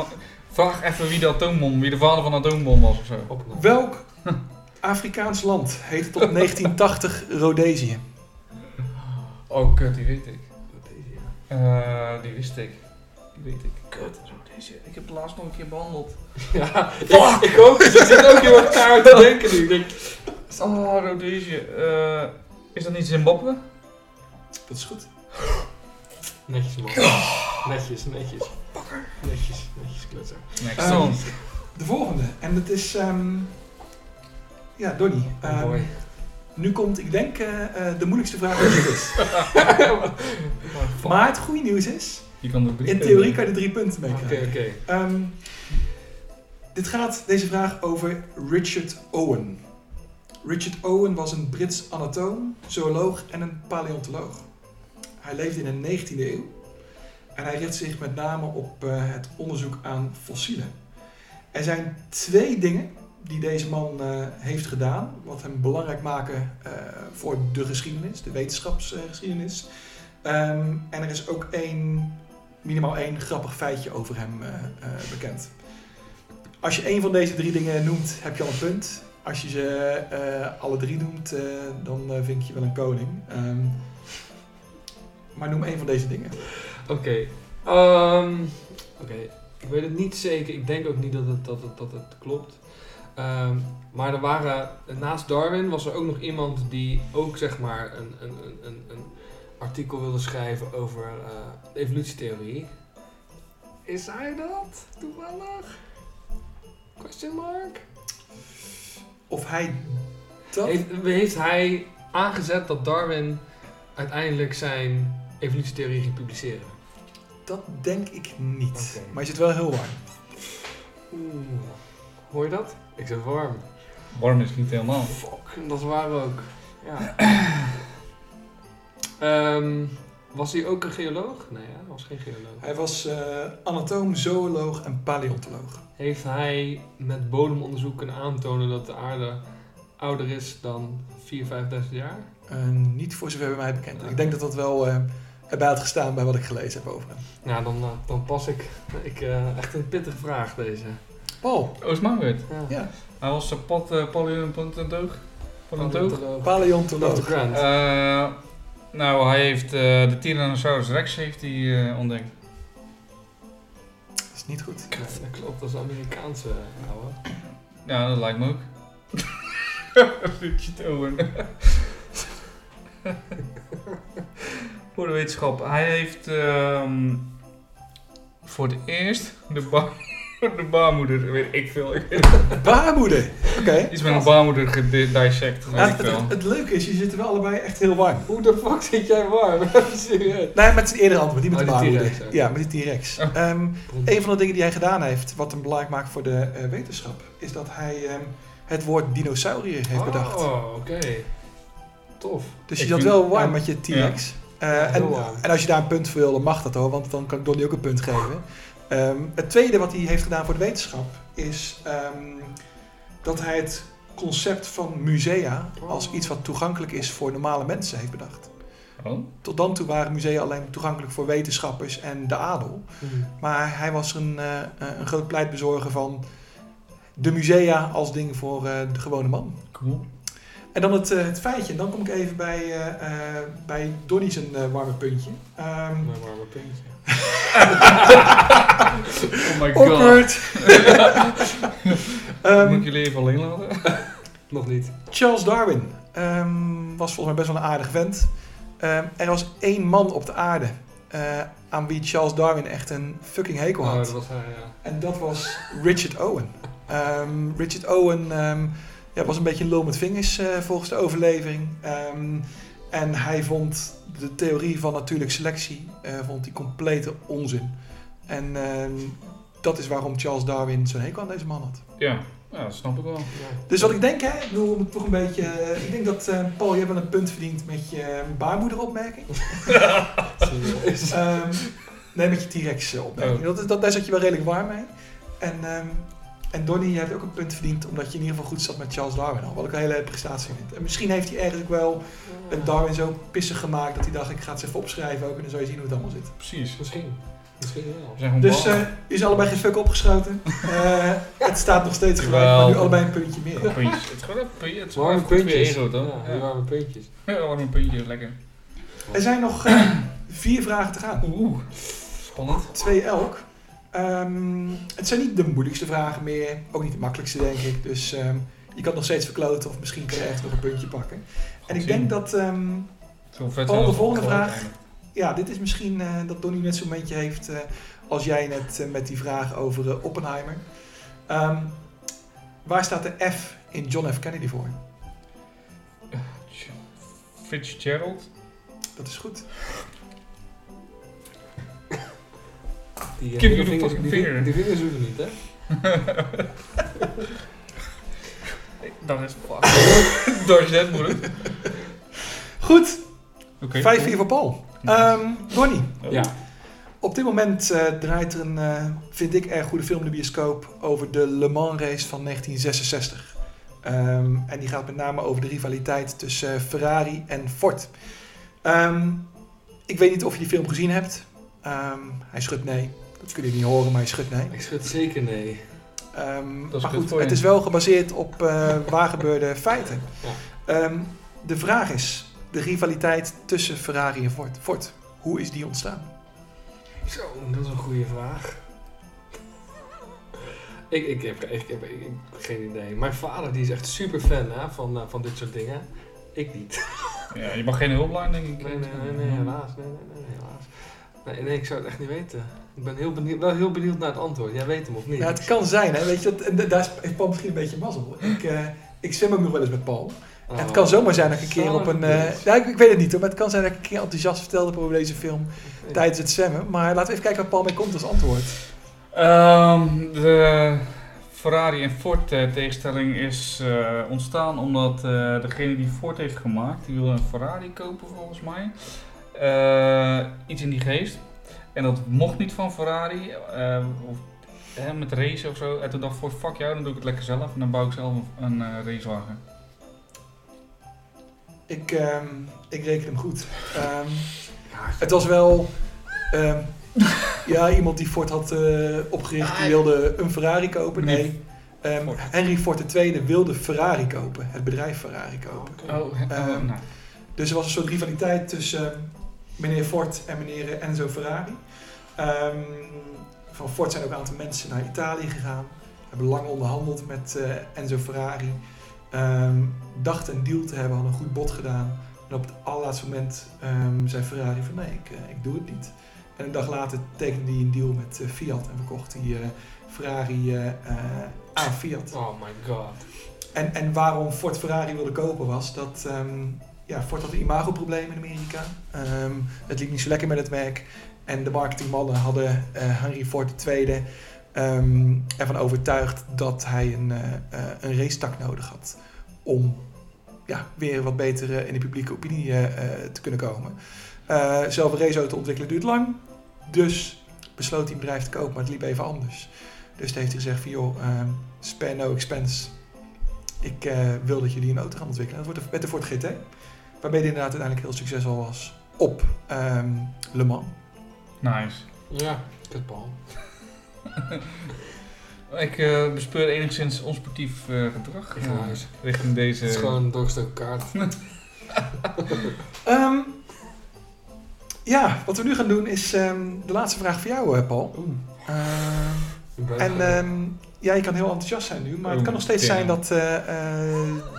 Vraag even wie de atoombom, wie de vader van de atoombom was of zo. Welk Afrikaans land heette tot 1980 Rhodesië? Oh, kut, die weet ik. Eh, die wist ik. Die weet ik. Kut, deze. Ik heb het laatst nog een keer behandeld. Ja, ik, ik ook. Dus ik zit ook heel erg kaart te denken nu. Ik denk, Oh, Rhodesië. Eh, is dat niet Zimbabwe? Dat is goed. netjes man. Netjes, netjes. Netjes, netjes klutser. Next Ehm. De volgende. En het is... ehm, ja, Donnie. Oh boy. Nu komt, ik denk, eh, eh, de moeilijkste vraag die er is. Maar het goede nieuws is, Je kan drie in theorie kan je er drie punten mee Oké, krijgen. oké. Ehm, dit gaat, deze vraag, over Richard Owen. Richard Owen was een Brits anatoom, zooloog en een paleontoloog. Hij leefde in de 19e eeuw en hij richt zich met name op eh, het onderzoek aan fossielen. Er zijn twee dingen die deze man eh, heeft gedaan, wat hem belangrijk maken eh, voor de geschiedenis, de wetenschapsgeschiedenis. Ehm, en er is ook één, minimaal één grappig feitje over hem eh, bekend. Als je één van deze drie dingen noemt, heb je al een punt. Als je ze alle drie noemt, dan vind je wel een koning. Ehm, maar noem één van deze dingen. Oké. Ehm, Oké. Ik weet het niet zeker. Ik denk ook niet dat het, dat het, dat het klopt. Ehm, maar er waren, naast Darwin was er ook nog iemand die ook zeg maar een, een, een, een, artikel wilde schrijven over eh, de evolutietheorie. Is hij dat? Toevallig? Question mark? Of hij dat... Heeft, heeft hij aangezet dat Darwin uiteindelijk zijn evolutietheorie ging publiceren? Dat denk ik niet. Maar je zit wel heel warm. Oeh. Hoor je dat? Ik zit warm. Warm is niet helemaal. Fuck, dat is waar ook. Ja. Ehm, was hij ook een geoloog? Nee, hij was geen geoloog. Hij was eh, anatoom, zooloog en paleontoloog. Heeft hij met bodemonderzoek kunnen aantonen dat de aarde ouder is dan 4.000, 5.000 jaar? Eh, niet voor zover bij mij bekend. Ik denk dat dat wel eh, erbij had gestaan bij wat ik gelezen heb over hem. Nou, dan, dan pas ik. ik eh, echt een pittige vraag deze. Paul. Oh, is Maurits. Ja. Ja, Hij was een pad uh, paleontoloog. Paleontoloog? paleontoloog. Eh, nou, hij heeft eh, de Tyrannosaurus Rex heeft hij, eh, ontdekt. Dat is niet goed. Nee, dat klopt, dat is Amerikaanse ouwe. Ja, dat lijkt me ook. Richard Owen. voor de wetenschap. Hij heeft ehm, voor het eerst de, ba de baarmoeder, weet ik veel. Baarmoeder. Oké. Iets met een baarmoeder gedissect, Ja, ik het, veel. het, het leuke is, je zit er wel allebei echt heel warm. Hoe de fuck zit jij warm? Serieus? Nee, met zijn eerdere antwoord, niet met Oh, de baarmoeder. Ja, met die T-Rex. Oh. Ehm, een van de dingen die hij gedaan heeft, wat hem belangrijk maakt voor de eh, wetenschap, is dat hij ehm, het woord dinosaurier heeft bedacht. Oh, oké. Tof. Dus je zat wel warm ja. met je T-Rex. Eh, en, en als je daar een punt voor wil, dan mag dat hoor, want dan kan ik Donnie ook een punt geven. Ehm, het tweede wat hij heeft gedaan voor de wetenschap is ehm, dat hij het concept van musea als iets wat toegankelijk is voor normale mensen heeft bedacht. Oh? Tot dan toe waren musea alleen toegankelijk voor wetenschappers en de adel. Hmm. Maar hij was een, eh, een groot pleitbezorger van de musea als ding voor eh, de gewone man. Cool. En dan het, eh, het feitje, en dan kom ik even bij, eh eh bij Donnie zijn eh, warme puntje. Ehm Mijn warme puntje. Oh my god. awkward! Ehm, Moet ik jullie even alleen laten? Nog niet. Charles Darwin ehm, was volgens mij best wel een aardig vent. Ehm, er was één man op de aarde eh, aan wie Charles Darwin echt een fucking hekel Oh, had. dat was hij, ja. En dat was Richard Owen. Richard Owen ja, was een beetje een lul met vingers eh, volgens de overlevering. En hij vond de theorie van natuurlijke selectie eh, vond hij complete onzin. En ehm, dat is waarom Charles Darwin zo'n hekel aan deze man had. Ja, ja, dat snap ik wel. Dus wat ik denk, hè, ik bedoel, toch een beetje. eh, ik denk dat eh, Paul, je hebt wel een punt verdiend met je baarmoederopmerking. Ehm, nee, met je T-Rex opmerking. Oh. Dat, is- dat, daar zat je wel redelijk warm mee. En, ehm en Donnie, je hebt ook een punt verdiend omdat je in ieder geval goed zat met Charles Darwin al. Wat ik een hele prestatie vind. En misschien heeft hij ergens ook wel een Darwin zo pissig gemaakt dat hij dacht, ik ga het eens even opschrijven ook en dan zou je zien hoe het allemaal zit. Precies. Misschien. Misschien wel. Dus eh je is allebei geen fuck opgeschoten. Eh, het staat nog steeds gelijk, maar nu allebei een puntje meer. Puntjes. Het is gewoon een puntje. Het is Warme gewoon goed puntjes. Ja, die Ja, warme puntjes. ja warme puntjes, lekker. Er zijn nog eh, vier vragen te gaan. Oeh, spannend. Twee elk. Ehm, het zijn niet de moeilijkste vragen meer. Ook niet de makkelijkste, denk ik. Dus ehm, je kan nog steeds verkloten of misschien kan je echt nog een puntje pakken. En ik denk dat, ehm, Zo vet Paul, de volgende vraag. eigenlijk. ja, dit is misschien eh, dat Donnie net zo'n momentje heeft eh, als jij net eh, met die vraag over Oppenheimer. Ehm, waar staat de F in John F. Kennedy voor? Fitzgerald. Dat is goed. Die, eh, Give die me the vingers, die, finger. die vingers hoeven niet, hè? Dat is fuck. That, moeder. Goed, Oké. 5-4 voor Paul. Ehm Donnie, Oh. Ja. op dit moment eh, draait er een, eh, vind ik, erg goede film in de bioscoop over de Le Mans race van 1966. Ehm, en die gaat met name over de rivaliteit tussen eh, Ferrari en Ford. Ehm, ik weet niet of je die film gezien hebt. Ehm, hij schudt nee. Dat kun je niet horen, maar hij schudt nee. Ik schud zeker nee. Ehm, Dat is maar goed je. het is wel gebaseerd op eh, waar gebeurde feiten. Ja. Ehm, de vraag is, de rivaliteit tussen Ferrari en Ford. Ford, hoe is die ontstaan? Zo, dat is een goede vraag. Ik, ik, heb, ik, heb, ik, heb geen idee. Mijn vader die is echt super fan hè, van, eh, van dit soort dingen. Ik niet. Ja, je mag geen hulplijn, denk ik. Nee, nee, nee, nee helaas. Nee, nee, nee, helaas. Nee, nee, ik zou het echt niet weten. Ik ben heel benieuwd, wel heel benieuwd naar het antwoord. Jij weet hem of niet? Ja, het kan zijn, hè? Weet je, dat, daar is- heeft Paul misschien een beetje mazzel. Ik, eh, ik zwem ook nog wel eens met Paul. En het Oh, kan zomaar zijn dat ik een keer op een... eh, ja, ik, ik weet het niet hoor, maar het kan zijn dat ik een keer enthousiast vertelde over deze film tijdens het zwemmen. Maar laten we even kijken waar Paul mee komt als antwoord. Ehm, de Ferrari en Ford eh, tegenstelling is eh, ontstaan omdat eh, degene die Ford heeft gemaakt, die wilde een Ferrari kopen volgens mij. Eh, iets in die geest. En dat mocht niet van Ferrari, eh, of, hè, met racen of zo. En toen dacht Ford, fuck jou, dan doe ik het lekker zelf. En dan bouw ik zelf een, eh, racewagen. Ik, ehm, ik reken hem goed. Ehm, Ja, het was wel... ehm, ja, iemand die Ford had eh, opgericht, die wilde een Ferrari kopen. Nee, ehm, Ford. Henry Ford II wilde Ferrari kopen. Het bedrijf Ferrari kopen. Oh, Ehm, nou. Dus er was een soort rivaliteit tussen ehm, meneer Ford en meneer Enzo Ferrari. Ehm, van Ford zijn ook een aantal mensen naar Italië gegaan. Hebben lang onderhandeld met eh, Enzo Ferrari. Ehm dachten een deal te hebben, hadden een goed bod gedaan. En op het allerlaatste moment ehm, zei Ferrari van nee, ik, eh, ik doe het niet. En een dag later tekende hij een deal met eh, Fiat en verkocht hij eh, Ferrari aan Fiat. Oh my god. En, en waarom Ford Ferrari wilde kopen was dat ja, Ford had een imagoprobleem in Amerika. Ehm, het liep niet zo lekker met het merk. En de marketingmannen hadden eh, Henry Ford II ehm, ervan overtuigd dat hij een, eh, een racetak nodig had. Om ja, weer wat beter in de publieke opinie te kunnen komen. Zelf een raceauto ontwikkelen duurt lang. Dus besloot hij een bedrijf te kopen, maar het liep even anders. Dus heeft hij gezegd van joh, ehm, spare no expense. Ik wil dat jullie een auto gaan ontwikkelen. Dat wordt met de Ford GT. Waarbij die inderdaad uiteindelijk heel succesvol was op ehm, Le Mans. Nice. Ja, kut Paul. Ik eh, bespeur enigszins onsportief eh, gedrag eh, richting deze... Het is gewoon een doorgestoken kaart. Ehm, ja, wat we nu gaan doen is ehm, de laatste vraag voor jou, eh, Paul. Ehm, en ehm, ja, je kan heel enthousiast zijn nu, maar het Oh, kan nog steeds zijn dat eh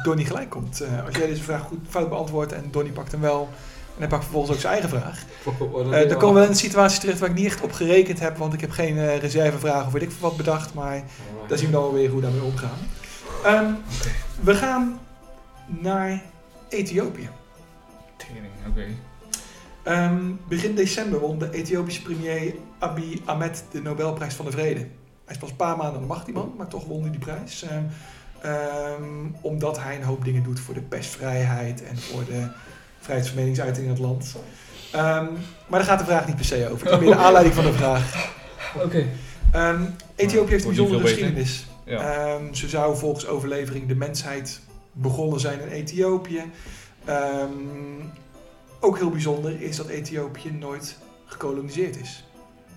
Donnie gelijk komt. Eh, als jij deze vraag goed fout beantwoordt en Donnie pakt hem wel, hij pakt vervolgens ook zijn eigen vraag. Je dan wel. komen we in een situatie terecht waar ik niet echt op gerekend heb, want ik heb geen reservevragen of weet ik wat bedacht, maar daar zien we dan wel weer hoe we daarmee omgaan. Ehm, we gaan naar Ethiopië. Tering, oké. Ehm, begin december won de Ethiopische premier Abiy Ahmed de Nobelprijs van de Vrede. Hij is pas een paar maanden aan de macht, die man, maar toch won hij die prijs. Ehm, ehm, omdat hij een hoop dingen doet voor de persvrijheid en voor de vrijheid van meningsuiting in het land. Ehm, maar daar gaat de vraag niet per se over. Het is meer de aanleiding van de vraag. Oké. Ehm, Ethiopië heeft een bijzondere geschiedenis. Ja. Ehm, zo zou volgens overlevering de mensheid begonnen zijn in Ethiopië. Ehm, ook heel bijzonder is dat Ethiopië nooit gekoloniseerd is.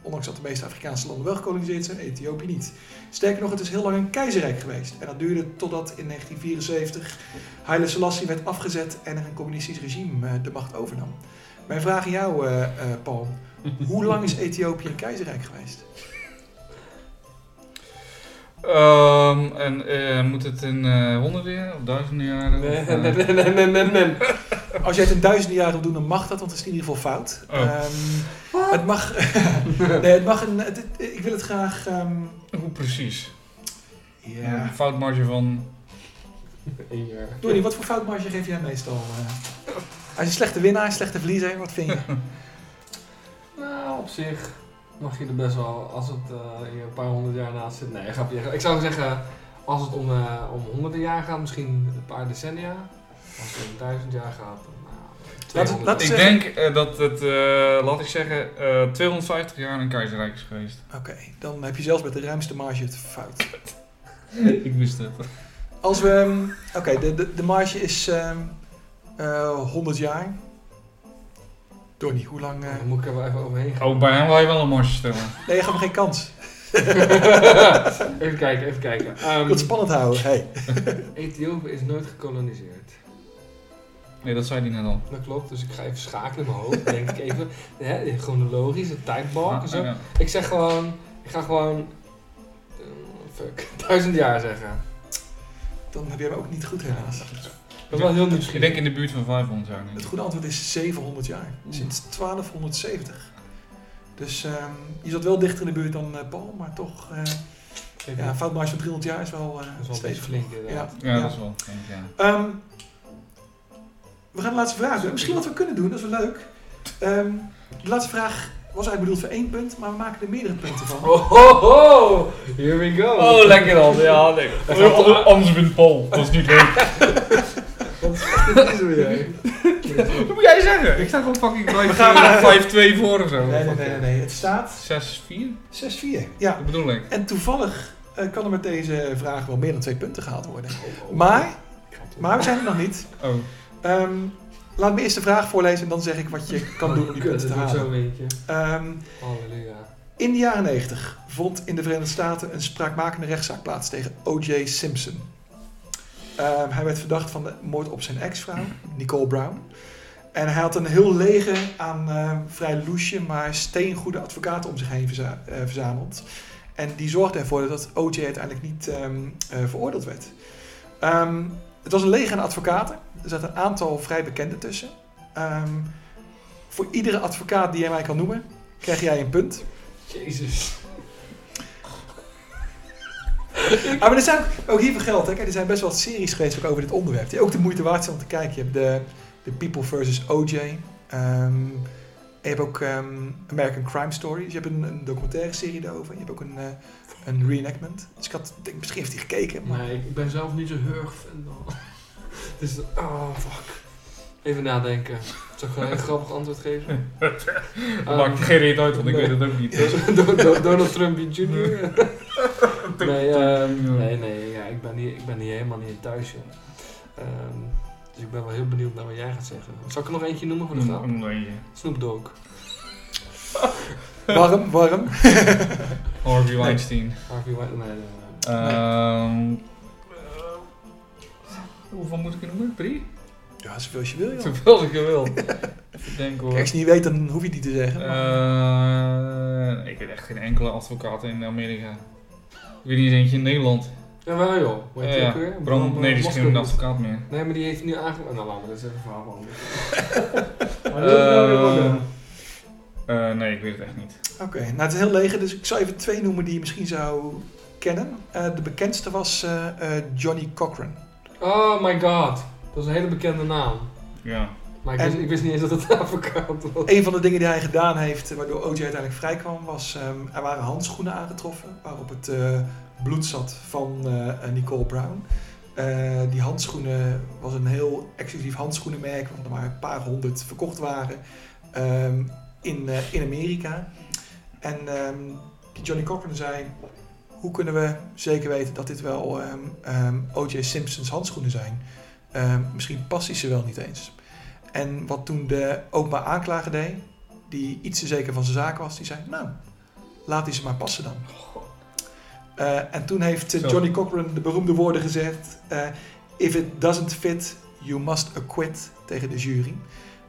Ondanks dat de meeste Afrikaanse landen wel gekoloniseerd zijn, Ethiopië niet. Sterker nog, het is heel lang een keizerrijk geweest. En dat duurde totdat in 1974 Haile Selassie werd afgezet en er een communistisch regime eh, de macht overnam. Mijn vraag aan jou, eh, eh, Paul. Hoe lang is Ethiopië een keizerrijk geweest? Ehm, en eh, moet het in eh honderden jaar of duizenden jaren? Nee, of, eh, nee, nee, nee, nee. Als jij het in duizenden jaren wil doen, dan mag dat, want het is in ieder geval fout. Oh. Ehm, het mag. nee, het mag een. het- ik wil het graag. ehm, Hoe precies? ja. Een foutmarge van... Eén jaar. Donnie, wat voor foutmarge geef jij meestal? eh? Als je een slechte winnaar, een slechte verliezer, wat vind je? Nou, op zich mag je er best wel, als het eh, hier een paar honderd jaar naast zit. Nee, grapje. Ik zou zeggen, als het om, eh, om honderden jaar gaat, misschien een paar decennia. Als het om duizend jaar gaat, dan nou, 200. laat- Ik denk eh, dat het, eh, laat ik zeggen, eh 250 jaar een keizerrijk is geweest. Oké, dan heb je zelfs met de ruimste marge het fout. ik wist het. Als we. ehm, Oké, de, de, de marge is ehm, eh, 100 jaar. Donnie, hoe lang. Dan moet ik er wel even overheen gaan. Oh, bij hem wil je wel een marge stellen. Nee, je gaat me geen kans. even kijken, even kijken. Ik Ehm wil het spannend houden. Hey. Ethiopië is nooit gekoloniseerd. Nee, dat zei hij net al. Dat klopt, dus ik ga even schakelen in mijn hoofd. denk ik even, hè, chronologisch, de tijdbalk en zo. Ja. Ik zeg gewoon, ik ga gewoon, eh, fuck, duizend jaar zeggen. Dan heb jij me ook niet goed helaas. Dat is wel heel Ik nieuwsgierig. denk in de buurt van 500 jaar. Het ik. goede antwoord is 700 jaar. Sinds 1270. Dus ehm, je zat wel dichter in de buurt dan eh, Paul, maar toch... eh ja, een foutmarge van 300 jaar is wel, eh Dat is stevig. flink Ja. dat is wel flink, ja. Ehm, we gaan de laatste vraag doen. Misschien wat we kunnen doen, dat is wel leuk. Ehm, de laatste vraag was eigenlijk bedoeld voor één punt, maar we maken er meerdere punten van. Oh, ho, ho. Here we go. Oh, lekker dan. Ja, toch- Anders wint Paul. Dat is niet leuk. Wat is er weer? Wat moet jij zeggen? Ik sta gewoon fucking We gaan, eh, 5-2 voor of zo. Nee, nee, nee, nee. Het staat 6-4? 6-4. Ja. Dat bedoel ik. En toevallig eh, kan er met deze vraag wel meer dan twee punten gehaald worden. Maar, maar we zijn er nog niet. Oh. Ehm, laat me eerst de vraag voorlezen en dan zeg ik wat je kan doen om die punten te dat halen. zo eentje. Ehm, Halleluja. in de jaren 90 vond in de Verenigde Staten een spraakmakende rechtszaak plaats tegen O.J. Simpson. Ehm, hij werd verdacht van de moord op zijn ex-vrouw, Nicole Brown. En hij had een heel leger aan ehm, vrij loesje, maar steengoede advocaten om zich heen eh, verzameld. En die zorgden ervoor dat O.J. uiteindelijk niet ehm, eh, veroordeeld werd. Het was een leger aan advocaten. Er zaten een aantal vrij bekende tussen. Voor iedere advocaat die jij mij kan noemen, krijg jij een punt. Jezus. Ah, maar er zijn ook, ook hiervoor geld. Hè. Kijk, er zijn best wel series geweest ook over dit onderwerp. Die ook de moeite waard zijn om te kijken. Je hebt de, de People vs. O.J. Ehm, je hebt ook ehm, American Crime Story. Dus je hebt een, een documentaire serie daarover. Je hebt ook een, eh, een reenactment. Dus ik had, denk, misschien heeft hij gekeken. Maar... Nee, ik ben zelf niet zo heel erg fan van. Dus, oh fuck. Even nadenken. Zal ik een grappig antwoord geven? Dat Ehm, maakt geen reet uit, want ik nee. weet het ook niet. Do- Do- Donald Trump Jr. nee, ehm, Ja. nee, nee, ja, ik ben hier, ik ben hier helemaal niet in thuis, joh. Ehm, dus ik ben wel heel benieuwd naar wat jij gaat zeggen. Zal ik er nog eentje noemen voor de grap? Nee. Snoop Dogg. Warm, warm. Harvey Weinstein. Harvey Weinstein. Nee, nee, nee. Ehm, eh, hoeveel moet ik er noemen? Drie? Ja, zoveel als je wil, joh. Zoveel als ik er wil. Even denken hoor. Kijk, als je niet weet, dan hoef je het niet te zeggen. maar- Eh, ik weet echt geen enkele advocaat in Amerika. Ik weet niet eens eentje in Nederland. Jawel joh. Hoe heet Ja, die ja. ook weer? Bram, nee, die is geen advocaat meer. Nee, maar die heeft nu aange... Nou, laat me dat is even een verhaal. Maar nou weer Ehm, eh, nee, ik weet het echt niet. Oké, nou het is heel leger, dus ik zal even twee noemen die je misschien zou kennen. Eh, de bekendste was eh, eh, Johnny Cochran. Oh my god. Dat is een hele bekende naam. Ja. Maar ik, En- wist, ik wist niet eens dat het advocaat was. Een van de dingen die hij gedaan heeft, eh, waardoor OJ uiteindelijk vrijkwam, was ehm, er waren handschoenen aangetroffen waarop het eh, bloed zat van eh, Nicole Brown. Die handschoenen was een heel exclusief handschoenenmerk, waarvan er maar een paar honderd verkocht waren ehm, in, in Amerika. En ehm, die Johnny Cochran zei, hoe kunnen we zeker weten dat dit wel O.J. Simpson's handschoenen zijn? Misschien past hij ze wel niet eens. En wat toen de openbaar aanklager deed, die iets te zeker van zijn zaak was, die zei, nou, laat die ze maar passen dan. Eh, en toen heeft eh. Johnny Cochran de beroemde woorden gezegd, eh, if it doesn't fit, you must acquit tegen de jury.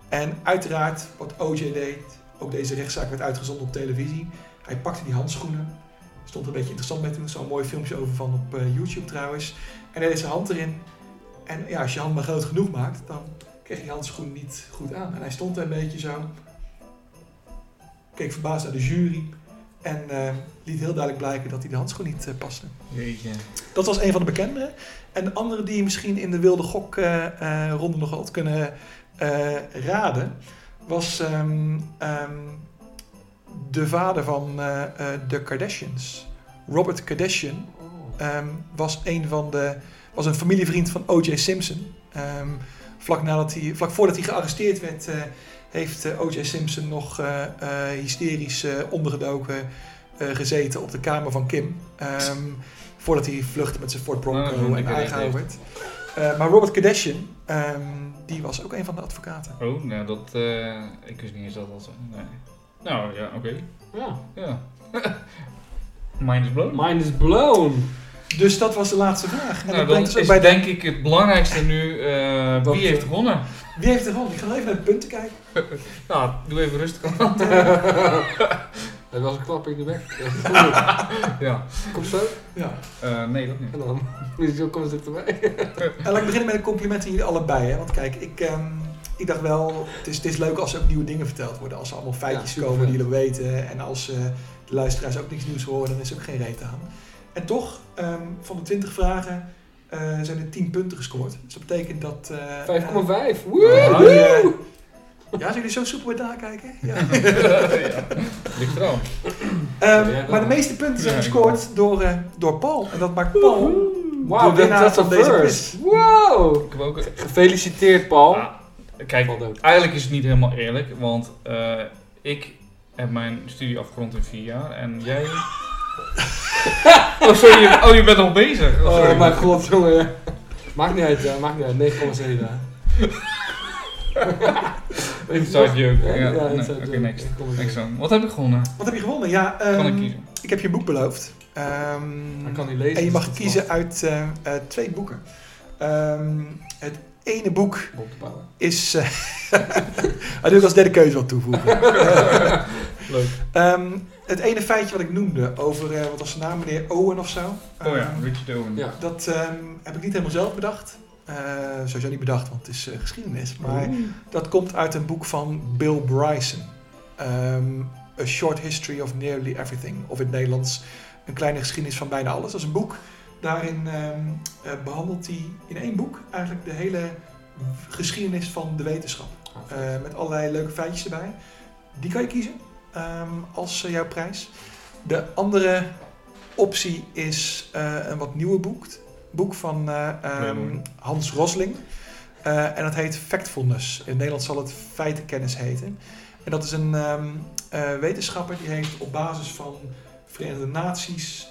En uiteraard, wat OJ deed, ook deze rechtszaak werd uitgezonden op televisie. Hij pakte die handschoenen, stond er een beetje interessant er is een mooi filmpje over van op YouTube trouwens. En hij deed zijn hand erin. En ja, als je hand maar groot genoeg maakt, dan kreeg die handschoen niet goed aan. En hij stond een beetje zo, keek verbaasd naar de jury en eh, liet heel duidelijk blijken dat hij de handschoen niet eh, paste. Jeetje. Dat was een van de bekendere. En de andere die je misschien in de wilde gok eh, ronde nog had kunnen raden, was ehm, ehm, de vader van de Kardashians. Robert Kardashian Oh. ehm, was een van de was een familievriend van O.J. Simpson. Vlak, nadat hij, vlak voordat hij gearresteerd werd, eh, heeft eh, O.J. Simpson nog eh, eh, hysterisch eh, ondergedoken eh, gezeten op de kamer van Kim. Ehm, voordat hij vluchtte met zijn Ford Bronco moet en aangehouden werd. Eh, maar Robert Kardashian, ehm, die was ook een van de advocaten. Oh, nou dat... eh, ik wist niet eens dat dat zo... Nee. Nou, ja, oké. Ja. Ja. Mind is blown. Mind is blown. Dus dat was de laatste vraag. En nou, dat brengt is bij de- denk ik het belangrijkste nu... eh, Dat- wie heeft gewonnen? Wie heeft er gewonnen? Ik ga even naar de punten kijken. Nou, doe even rustig aan. Het was een klap in de bek. ja. Kom zo. Ja. Eh, nee, dat niet. En dan zo komen ze erbij. En laat ik beginnen met een compliment aan jullie allebei. Hè? Want kijk, ik, ehm, ik dacht wel, het is, het is leuk als er ook nieuwe dingen verteld worden. Als er allemaal feitjes Ja, komen die jullie weten. En als eh, de luisteraars ook niks nieuws horen, dan is er ook geen reet aan. En toch, ehm, van de 20 vragen eh, zijn er 10 punten gescoord. Dus dat betekent dat... eh, 5,5. eh, ja, zijn jullie zo soepel bij nakijken? Ja. ja. Ligt eraan. Ehm, maar de meeste punten zijn gescoord door, eh, door Paul. En dat maakt Paul Wauw, de dat winnaar van een deze quiz. Wow! Ik heb ook... Gefeliciteerd, Paul. Ah, kijk, eigenlijk is het niet helemaal eerlijk, want eh, ik heb mijn studie afgerond in vier jaar en jij... oh, sorry, je, oh, je bent nog bezig. Oh, sorry. Oh mijn god, jongen. Maakt niet uit, ja, maakt niet uit. 9,7. ja. Weet je Inside joke. Ja, Ja, ja, nee, inside Oké, joke. next. 9,7. Next song. Wat heb ik gewonnen? Wat heb je gewonnen? Ja, Kan ik ehm, kiezen? ik heb je een boek beloofd. Ehm, Hij kan niet lezen. en je dus mag kiezen uit eh, eh, twee boeken. Ehm, het ene boek is... eh Hij doet als derde keuze wat toevoegen. Leuk. Ehm, het ene feitje wat ik noemde over, eh, wat was zijn naam, meneer Owen of zo. Oh ja, Ehm, Richard Owen. Ja. Dat ehm, heb ik niet helemaal zelf bedacht. Eh sowieso niet bedacht, want het is eh, geschiedenis. Maar dat komt uit een boek van Bill Bryson. Ehm, A Short History of Nearly Everything. Of in het Nederlands Een kleine geschiedenis van bijna alles. Dat is een boek. Daarin ehm, eh, behandelt hij in één boek eigenlijk de hele geschiedenis van de wetenschap. Eh, met allerlei leuke feitjes erbij. Die kan je kiezen ehm, als eh, jouw prijs. De andere optie is eh, een wat nieuwer boek. Boek van eh, ehm. Hans Rosling. En dat heet Factfulness. In het Nederlands zal het feitenkennis heten. En dat is een ehm, eh, wetenschapper die heeft op basis van Verenigde Naties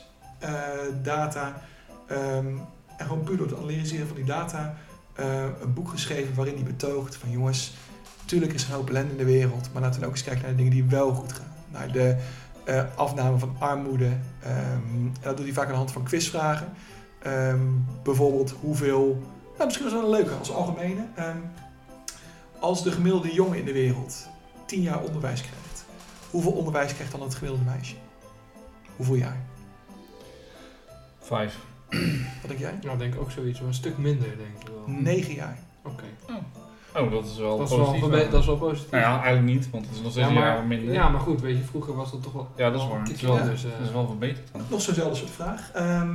data en gewoon puur door het analyseren van die data een boek geschreven waarin hij betoogt van jongens, natuurlijk is er een hoop ellende in de wereld, maar laten we ook eens kijken naar de dingen die wel goed gaan. Naar de eh, afname van armoede. ehm, en dat doet hij vaak aan de hand van quizvragen. Ehm, bijvoorbeeld hoeveel, nou misschien is dat wel een leuke als algemene. Ehm, als de gemiddelde jongen in de wereld 10 jaar onderwijs krijgt, hoeveel onderwijs krijgt dan het gemiddelde meisje? Hoeveel jaar? Vijf. Wat denk jij? Nou, ik denk ook zoiets, maar een stuk minder, denk ik wel. 9 jaar. Oké. Oh, dat is wel Dat is wel, positief. dat is wel positief. Nou ja, eigenlijk niet, want het is nog steeds ja, een maar, jaar minder. ja, maar goed, weet je, vroeger was dat toch wel... Ja, dat is wel waar. een Het is wel, eh. het is wel verbeterd dan. Nog zo'nzelfde soort vraag. Ehm,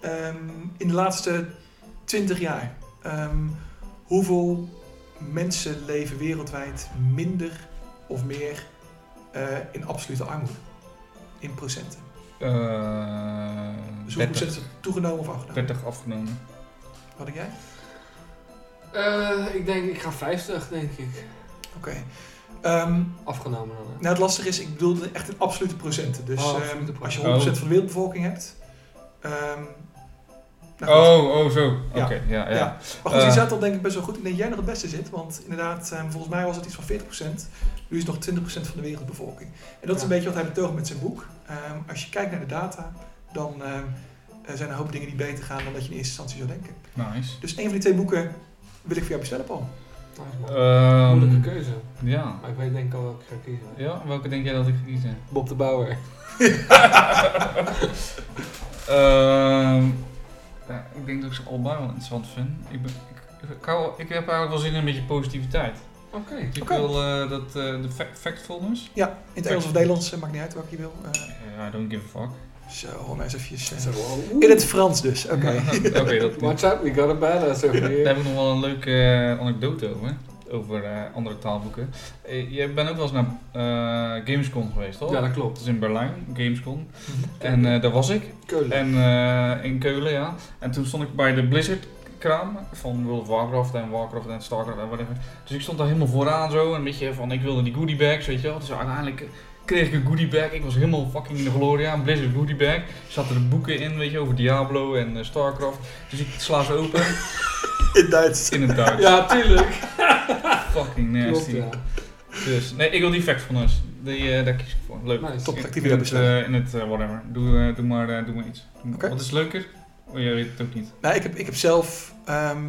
ehm, in de laatste 20 jaar, ehm, hoeveel mensen leven wereldwijd minder of meer eh, in absolute armoede? In procenten. Eh Dus hoeveel procent 30, is het toegenomen of afgenomen? 30 afgenomen. Wat denk jij? Eh, ik denk, ik ga 50, denk ik. Oké. Ehm, Afgenomen dan, hè? nou, het lastige is, ik bedoelde echt in absolute procenten. Dus Oh, ehm, absolute als je 100% procenten. van de wereldbevolking hebt. ehm, nou. Oh, oh, zo. Oké, Ja. ja, ja. Ja. Maar goed, je Eh. zat al denk ik best wel goed. Ik denk dat jij nog het beste zit. Want inderdaad, volgens mij was het iets van 40%. Nu is het nog 20% van de wereldbevolking. En dat is Ja. een beetje wat hij betoogt met zijn boek. Ehm, als je kijkt naar de data, dan ehm, er zijn er een hoop dingen die beter gaan dan dat je in eerste instantie zou denken. Nice. Dus een van die twee boeken wil ik voor jou bestellen, Paul. Ehm, Moeilijke keuze. Ja. Maar ik weet denk ik al welke ik ga kiezen. Ja, welke denk jij dat ik ga kiezen? Bob de Bouwer. Ehm, ja, ik denk dat ik ze allebei wel interessant vind. Ik, ben, ik, ik, hou- ik heb eigenlijk wel zin in een beetje positiviteit. Oké. Dus ik wil eh, dat, eh, de fa- factfulness. Ja, in het Engels of Nederlands, eh, maakt niet uit welke je wil. Eh, Ja, I don't give a fuck. Zo, gewoon eens Zo, wow. in het Frans dus, oké. Oké, dat Watch out, we got a badass over Daar here. heb ik nog wel een leuke eh, anekdote over. Over eh, andere taalboeken. Eh, je bent ook wel eens naar eh, Gamescom geweest, toch? Ja, dat Dat klopt. is in Berlijn, Gamescom. Mhm. En eh, daar was ik. Keulen. En eh, in Keulen, ja. En toen stond ik bij de Blizzard kraam van World of Warcraft en Warcraft en Starcraft en whatever. Dus ik stond daar helemaal vooraan zo. Een beetje van, ik wilde die goodie bags, weet je wel. Dus uiteindelijk kreeg ik een goodie bag. Ik was helemaal fucking in de gloria. Een Blizzard goodie bag. Er zaten de boeken in, weet je, over Diablo en eh, Starcraft. Dus ik sla ze open In Duits. in het Duits. Ja, tuurlijk. Fucking Klopt, nasty. ja. Dus, nee, ik wil die factfulness. Die, eh, daar kies ik voor. Leuk. Nice. Top, In- actief in het, eh, in het whatever. Doe, eh, doe, maar, eh, doe maar iets. Oké. Wat is leuker? Oh, jij weet het ook niet. Nou, ik heb, ik heb zelf, ehm,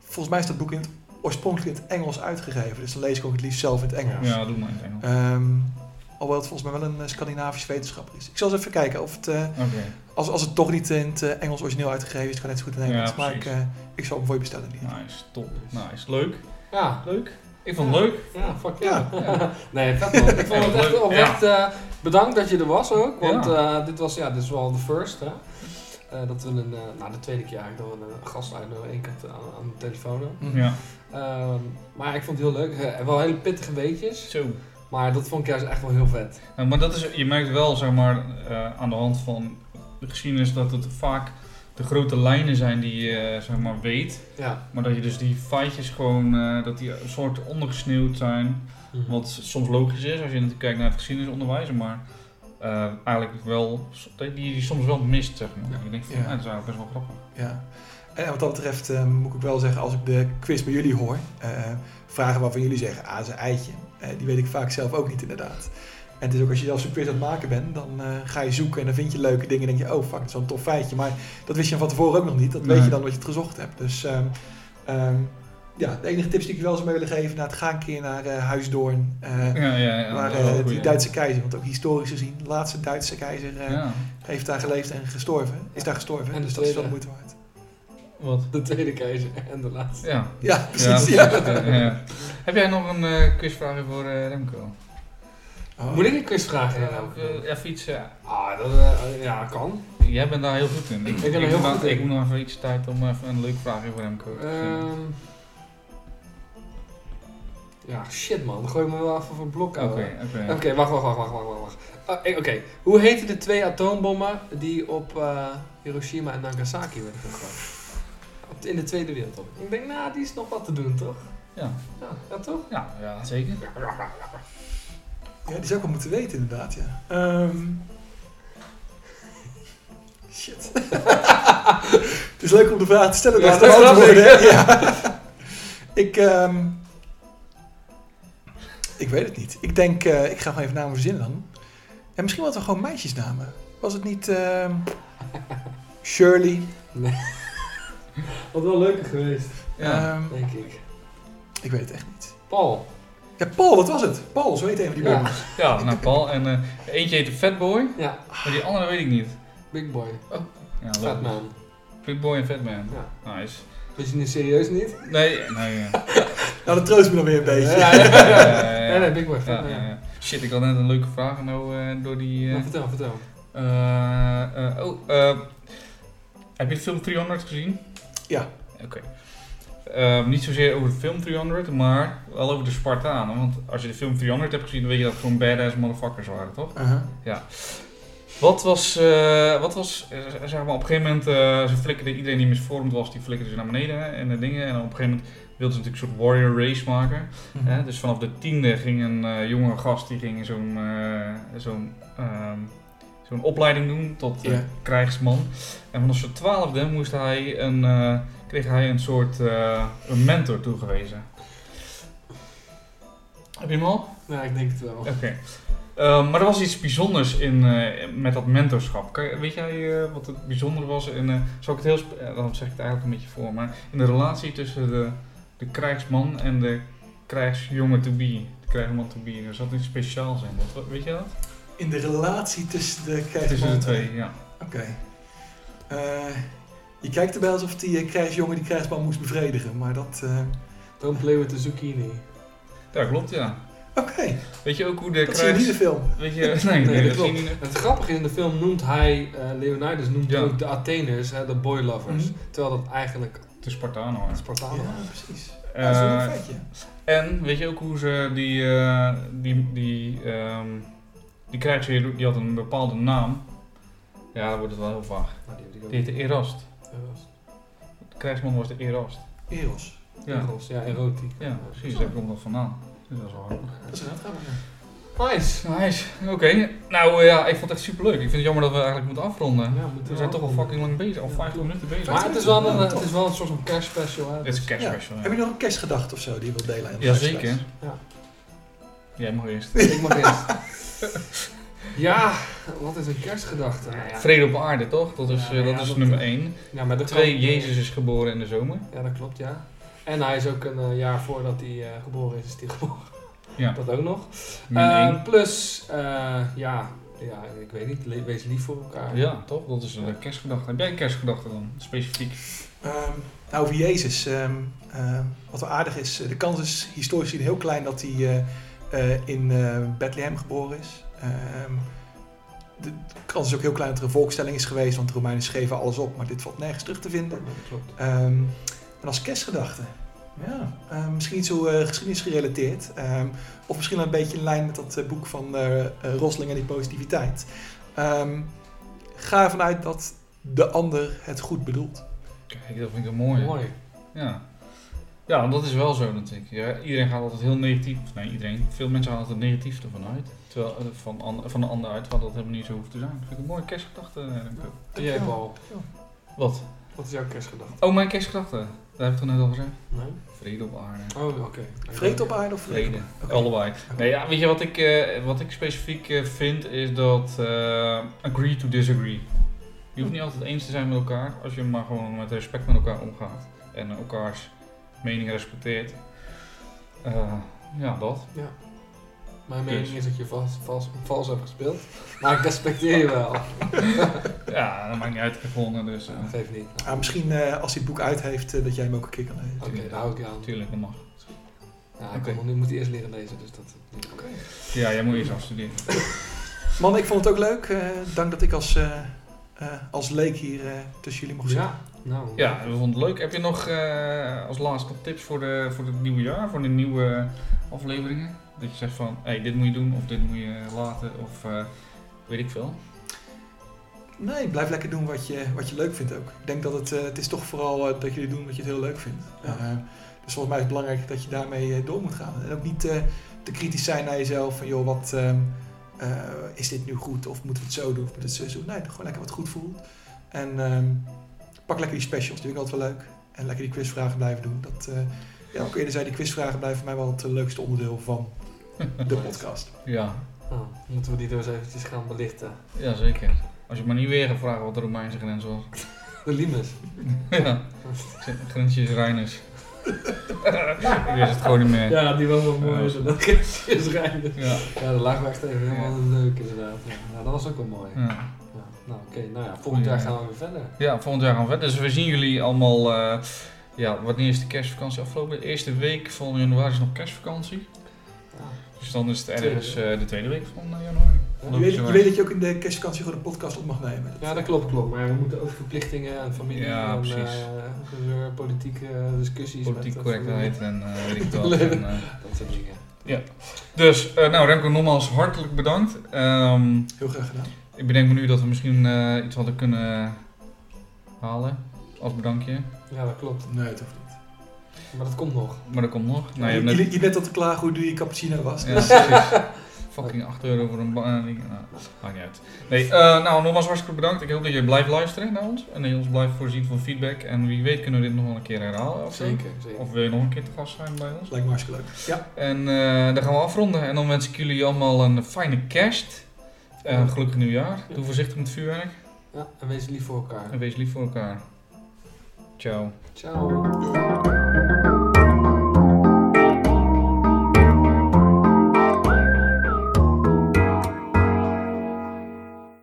volgens mij is dat boek in het, oorspronkelijk in het Engels uitgegeven. Dus dan lees ik ook het liefst zelf in het Engels. Ja, doe maar in het Engels. Ehm, alhoewel het volgens mij wel een eh, Scandinavisch wetenschapper is. Ik zal eens even kijken of het, eh, Oké. als, als het toch niet in het eh, Engels origineel uitgegeven is, het kan net zo goed in het Ja, Engels. maar ik, eh, ik zal hem voor je bestellen. geval. Nice, top. Nice. Leuk. Ja. Leuk. Ik vond het Ja. leuk. Ja, fuck Ja. ja. nee, vet man. Ik vond het echt oprecht eh, bedankt dat je er was ook. Want Ja. eh, dit was ja, dit is wel de first. Hè? Eh, dat we een, eh, nou de tweede keer eigenlijk dat we een gast uitnodigen. één keer aan, aan de telefoon. Mhm. Ja. Ehm, maar ik vond het heel leuk. Eh, wel hele pittige weetjes. Zo. Maar dat vond ik juist echt wel heel vet. Nou, maar dat is, je merkt wel, zeg maar, eh, aan de hand van de geschiedenis dat het vaak de grote lijnen zijn die je, eh, zeg maar, weet. Ja. Maar dat je dus die feitjes gewoon, eh, dat die een soort ondergesneeuwd zijn. Mhm. Wat soms logisch is als je natuurlijk kijkt naar het geschiedenisonderwijs, maar eh, eigenlijk wel, die, die soms wel mist, zeg maar. Ja. Ik denk van, Ja. dat is eigenlijk best wel grappig. Ja. En wat dat betreft eh, moet ik wel zeggen, als ik de quiz bij jullie hoor, eh, vragen waarvan jullie zeggen, ah, een eitje. Eh, die weet ik vaak zelf ook niet inderdaad. En het is ook als je zelf zo'n quiz aan het maken bent, dan eh, ga je zoeken en dan vind je leuke dingen en denk je, oh fuck, dat is wel een tof feitje. Maar dat wist je van tevoren ook nog niet, dat weet je dan wat je het gezocht hebt. Dus ehm, ehm, ja, de enige tips die ik wel zou mee willen geven, nou, ga een keer naar eh Huisdoorn, eh, Ja, ja, ja. waar eh, die goeie. Duitse keizer, want ook historisch gezien, de laatste Duitse keizer eh, Ja. heeft daar geleefd en gestorven, is daar gestorven. En de dus dat is wel de moeite waard. Wat? De tweede keizer en de laatste. Ja. Ja, precies. Ja. precies. Ja, ja. Heb jij nog een eh, quizvraag voor eh, Remco? Oh. Moet ik een quiz vragen? Ja, eh, even iets, ja. ah, dat, eh, ja, kan. Jij bent daar heel goed in. Ik, ben er heel moet goed in. Ik moet nog even iets tijd om even een leuke vraag voor Remco te. Ehm ja, shit man. Dan gooi je me wel even voor een blok. Oké, Oké, oké. wacht, wacht, wacht, wacht, wacht, wacht. wacht. Ah, eh, Oké, hoe heten de twee atoombommen die op eh, Hiroshima en Nagasaki werden gegooid? Op de- In de Tweede Wereldoorlog. Ik denk, nou, die is nog wat te doen, toch? Ja. Ja, ja toch? Ja, ja, zeker. Ja, die zou ik wel moeten weten inderdaad, ja. Ehm. shit. Het is leuk om de vraag te stellen. Ja, dat te snap antwoorden, ik. hè? Ja. ik, ehm, ik weet het niet. Ik denk, eh, ik ga gewoon even namen verzinnen dan. En misschien wel gewoon meisjesnamen. Was het niet ehm, Shirley? Wat wel leuker geweest, Ja. Ehm, denk ik. ik weet het echt niet. Paul. Ja, Paul, dat was het. Paul, zo heet een van die Ja. ja, nou Paul. En eh, eentje heet Fatboy, Ja, maar die andere weet ik niet. Big Boy. Ja, Fat leuk. Man. Big Boy en Fatman. Ja. Nice. Wist je niet serieus niet? Nee, nee. ja. Nou, dat troost me dan weer een beetje. Ja, ja, Ja, ja. ja, ja. Nee, nee, Big Boy. Ja, Ja, ja, ja. Shit, ik had net een leuke vraag nou eh, door die... eh, Nou, vertel, vertel. eh, eh, oh, eh, heb je de film 300 gezien? Ja. Oké. Ehm, niet zozeer over de film 300, maar wel over de Spartanen. Want als je de film 300 hebt gezien, dan weet je dat het gewoon badass motherfuckers waren, toch? Uh-huh. Wat was, eh, wat was eh, zeg maar, op een gegeven moment, eh, ze flikkerden, iedereen die misvormd was, die flikkerden ze naar beneden hè, en de dingen. En op een gegeven moment wilden ze natuurlijk een soort warrior race maken. Mhm. Hè? Dus vanaf de tiende ging een eh, jonge gast, die ging zo'n eh, zo'n ehm, zo'n opleiding doen tot eh, Ja. krijgsman. En vanaf zijn twaalfde moest hij een, eh, kreeg hij een soort eh, een mentor toegewezen. Heb je hem al? Ja, ik denk het wel. Oké. Ehm, maar er was iets bijzonders in, eh, met dat mentorschap. Kan weet jij eh, wat het bijzondere was? In, eh, zal ik het heel, dan zeg ik het eigenlijk een beetje voor, maar in de relatie tussen de, de krijgsman en de krijgsjongen to be, de krijgsman to be, er zat iets speciaals in. Wat, weet je dat? In de relatie tussen de krijgsman... Tussen de twee, ja. Oké. Eh, je kijkt erbij alsof die krijgsjongen die krijgsman moest bevredigen, maar dat... eh, Don't play with the zucchini. Ja, klopt, ja. Oké, Weet je ook hoe de dat zie je niet in de film. Weet je, nee, nee, dat dat klopt. niet. Het grappige is, in de film noemt hij, eh, Leonidas noemt Ja. ook de Atheners, hè, de boy lovers. Mhm. Terwijl dat eigenlijk De Spartanen waren. Spartanen Ja, waren. precies. Ja, dat is wel een Eh, feitje. En weet je ook hoe ze die, eh, die, die, ehm die krijgsheer, die had een bepaalde naam. Ja, dan wordt het wel heel vaag. Nou, die heette Erast. Eros. De krijgsman was de Erast. Eros. Ja, Eros, ja, erotiek. ja precies. Daar komt dat vandaan. Dus dat is wel grappig. Dat is een grappig. Nice. Nice, oké. Nou eh, ja, ik vond het echt super leuk. Ik vind het jammer dat we eigenlijk moeten afronden. Ja, we moeten We zijn toch al fucking lang bezig, al Ja, 50 klopt. minuten bezig. Maar het is, wel een, het is wel een soort van kerstspecial. Hè? Dit is een cash special. Heb je nog een kerstgedachte of zo die je wilt delen? aan de Jazeker. Ja. Jij mag eerst. Ik mag eerst. Ja, wat is een kerstgedachte? Nou ja, Vrede op aarde, toch? Dat is, Ja, eh, dat ja, is dat- nummer 1. ja, maar dat Twee, kan- Jezus is geboren in de zomer. Ja, dat klopt, ja. En hij is ook een eh, jaar voordat hij eh, geboren is, is hij geboren. Ja, Dat ook nog. Eh, 1. plus, eh, ja, ja, ik weet niet, le- wees lief voor elkaar. Ja, toch? Dat is een kerstgedachte. Heb jij een kerstgedachte dan? Specifiek? Ehm, nou, over Jezus. ehm, wat wel aardig is, de kans is historisch gezien heel klein dat hij eh, eh, in eh, Bethlehem geboren is. Ehm, de kans is ook heel klein dat er een volkstelling is geweest, want de Romeinen schreven alles op, maar dit valt nergens terug te vinden. Ja, dat klopt. En als kerstgedachte, ja, ehm, misschien niet zo eh, geschiedenis gerelateerd. ehm, of misschien wel een beetje in lijn met dat eh, boek van eh eh, Rosling en die positiviteit. Ehm, ga ervan uit dat de ander het goed bedoelt. Kijk, dat vind ik een mooie. Mooi. Ja. Ja, dat is wel zo natuurlijk. Ja, iedereen gaat altijd heel negatief. Nee, iedereen. Veel mensen gaan altijd negatief ervan uit. Terwijl, eh, van, an- van de ander uit, wat dat helemaal niet zo hoeft te zijn. Dat vind ik een mooie kerstgedachte. eh. En jij, Paul, Wat? wat is jouw kerstgedachte? Oh, mijn kerstgedachte. Dat heb ik toch net al gezegd? Nee? Vrede op aarde. Oh, oké. Vreet op aarde of vrede? Vrede. Allebei. Nee, ja, weet je wat ik, eh, wat ik specifiek eh, vind? Is dat eh, agree to disagree. Je hoeft niet altijd eens te zijn met elkaar. Als je maar gewoon met respect met elkaar omgaat. En elkaars mening respecteert. Eh, ja, dat. Mijn Dus. mening is dat je vals, vals, vals hebt gespeeld. Maar ik respecteer je wel. Ja, dat maakt niet uit. Ik heb gewonnen, dus... eh, Dat geeft niet. Ah, misschien eh, als hij het boek uit heeft, eh, dat jij hem ook een keer kan lezen. Oké, daar hou ik je aan. Tuurlijk, dat mag. Ja, Oké. nog niet- moet eerst leren lezen, dus dat... Ja, jij moet eerst afstuderen. Man, ik vond het ook leuk. Eh, dank dat ik als, eh, eh, als leek hier eh, tussen jullie mocht zitten. Ja, nou... Ja, we vonden het leuk. Heb je nog eh, als laatste tips voor, de, voor het nieuwe jaar? Voor de nieuwe afleveringen? Dat je zegt van, hé, hey, dit moet je doen of dit moet je laten of eh, weet ik veel. Nee, blijf lekker doen wat je, wat je leuk vindt ook. Ik denk dat het, eh, het is toch vooral eh, dat jullie doen wat je het heel leuk vindt. Ja. Dus volgens mij is het belangrijk dat je daarmee door moet gaan. En ook niet te kritisch zijn naar jezelf. Van joh, wat, ehm, eh, is dit nu goed? Of moeten we het zo doen? Of moeten we het zo doen? Nee, gewoon lekker wat goed voelt. En ehm, pak lekker die specials, die vind ik altijd wel leuk. En lekker die quizvragen blijven doen. Dat, ja, zei, die quizvragen blijven voor mij wel het leukste onderdeel van de podcast. Ja, Nou, moeten we die dus eventjes gaan belichten. ja zeker. Als je maar niet weer gaat vragen wat de Romeinse grens was. De limes. ja, grensjes Reiners. ik wist het gewoon niet meer. Ja, die was wel mooi. Ja. Zo, dat is rijden. Ja. Ja, de lag echt even helemaal leuk inderdaad. Ja, nou, dat was ook wel mooi. Ja. ja. Nou, oké. Nou ja, volgend jaar gaan we weer verder. Ja, volgend jaar gaan we verder. Dus we zien jullie allemaal eh, ja, wanneer is de kerstvakantie afgelopen? De eerste week van januari is nog kerstvakantie. Ja. Dus dan is het ergens eh, de tweede week van eh, januari. Ja, Je weet, je weet dat je ook in de kerstvakantie gewoon een podcast op mag nemen. Ja, dat klopt, klopt. Maar we moeten ook verplichtingen en familie Ja, en precies. eh, politieke discussies. Politiek correctheid en eh, weet ik wat. En, eh, Dat soort dingen. dus, eh, nou Remco, nogmaals hartelijk bedankt. Ehm, Heel graag gedaan. ik bedenk me nu dat we misschien eh, iets hadden kunnen halen als bedankje. Ja, dat klopt. Nee, het hoeft niet. Maar dat komt nog. Maar dat komt nog. Nou, je net- je, bent al te klagen hoe duur je cappuccino was. Ja, precies. Fucking 8 euro voor een baan. Nou, maakt niet uit. Nee, eh, nou, nogmaals hartstikke bedankt. Ik hoop dat je blijft luisteren naar ons. En dat je ons blijft voorzien van feedback. En wie weet kunnen we dit nog wel een keer herhalen. Of. Zeker, zeker. of wil je nog een keer te gast zijn bij ons? Lijkt me hartstikke leuk. Ja, En eh, dan gaan we afronden. En dan wens ik jullie allemaal een fijne kerst. En een gelukkig nieuwjaar. Doe voorzichtig met vuurwerk. Ja, en wees lief voor elkaar. En wees lief voor elkaar. Ciao. Tchau.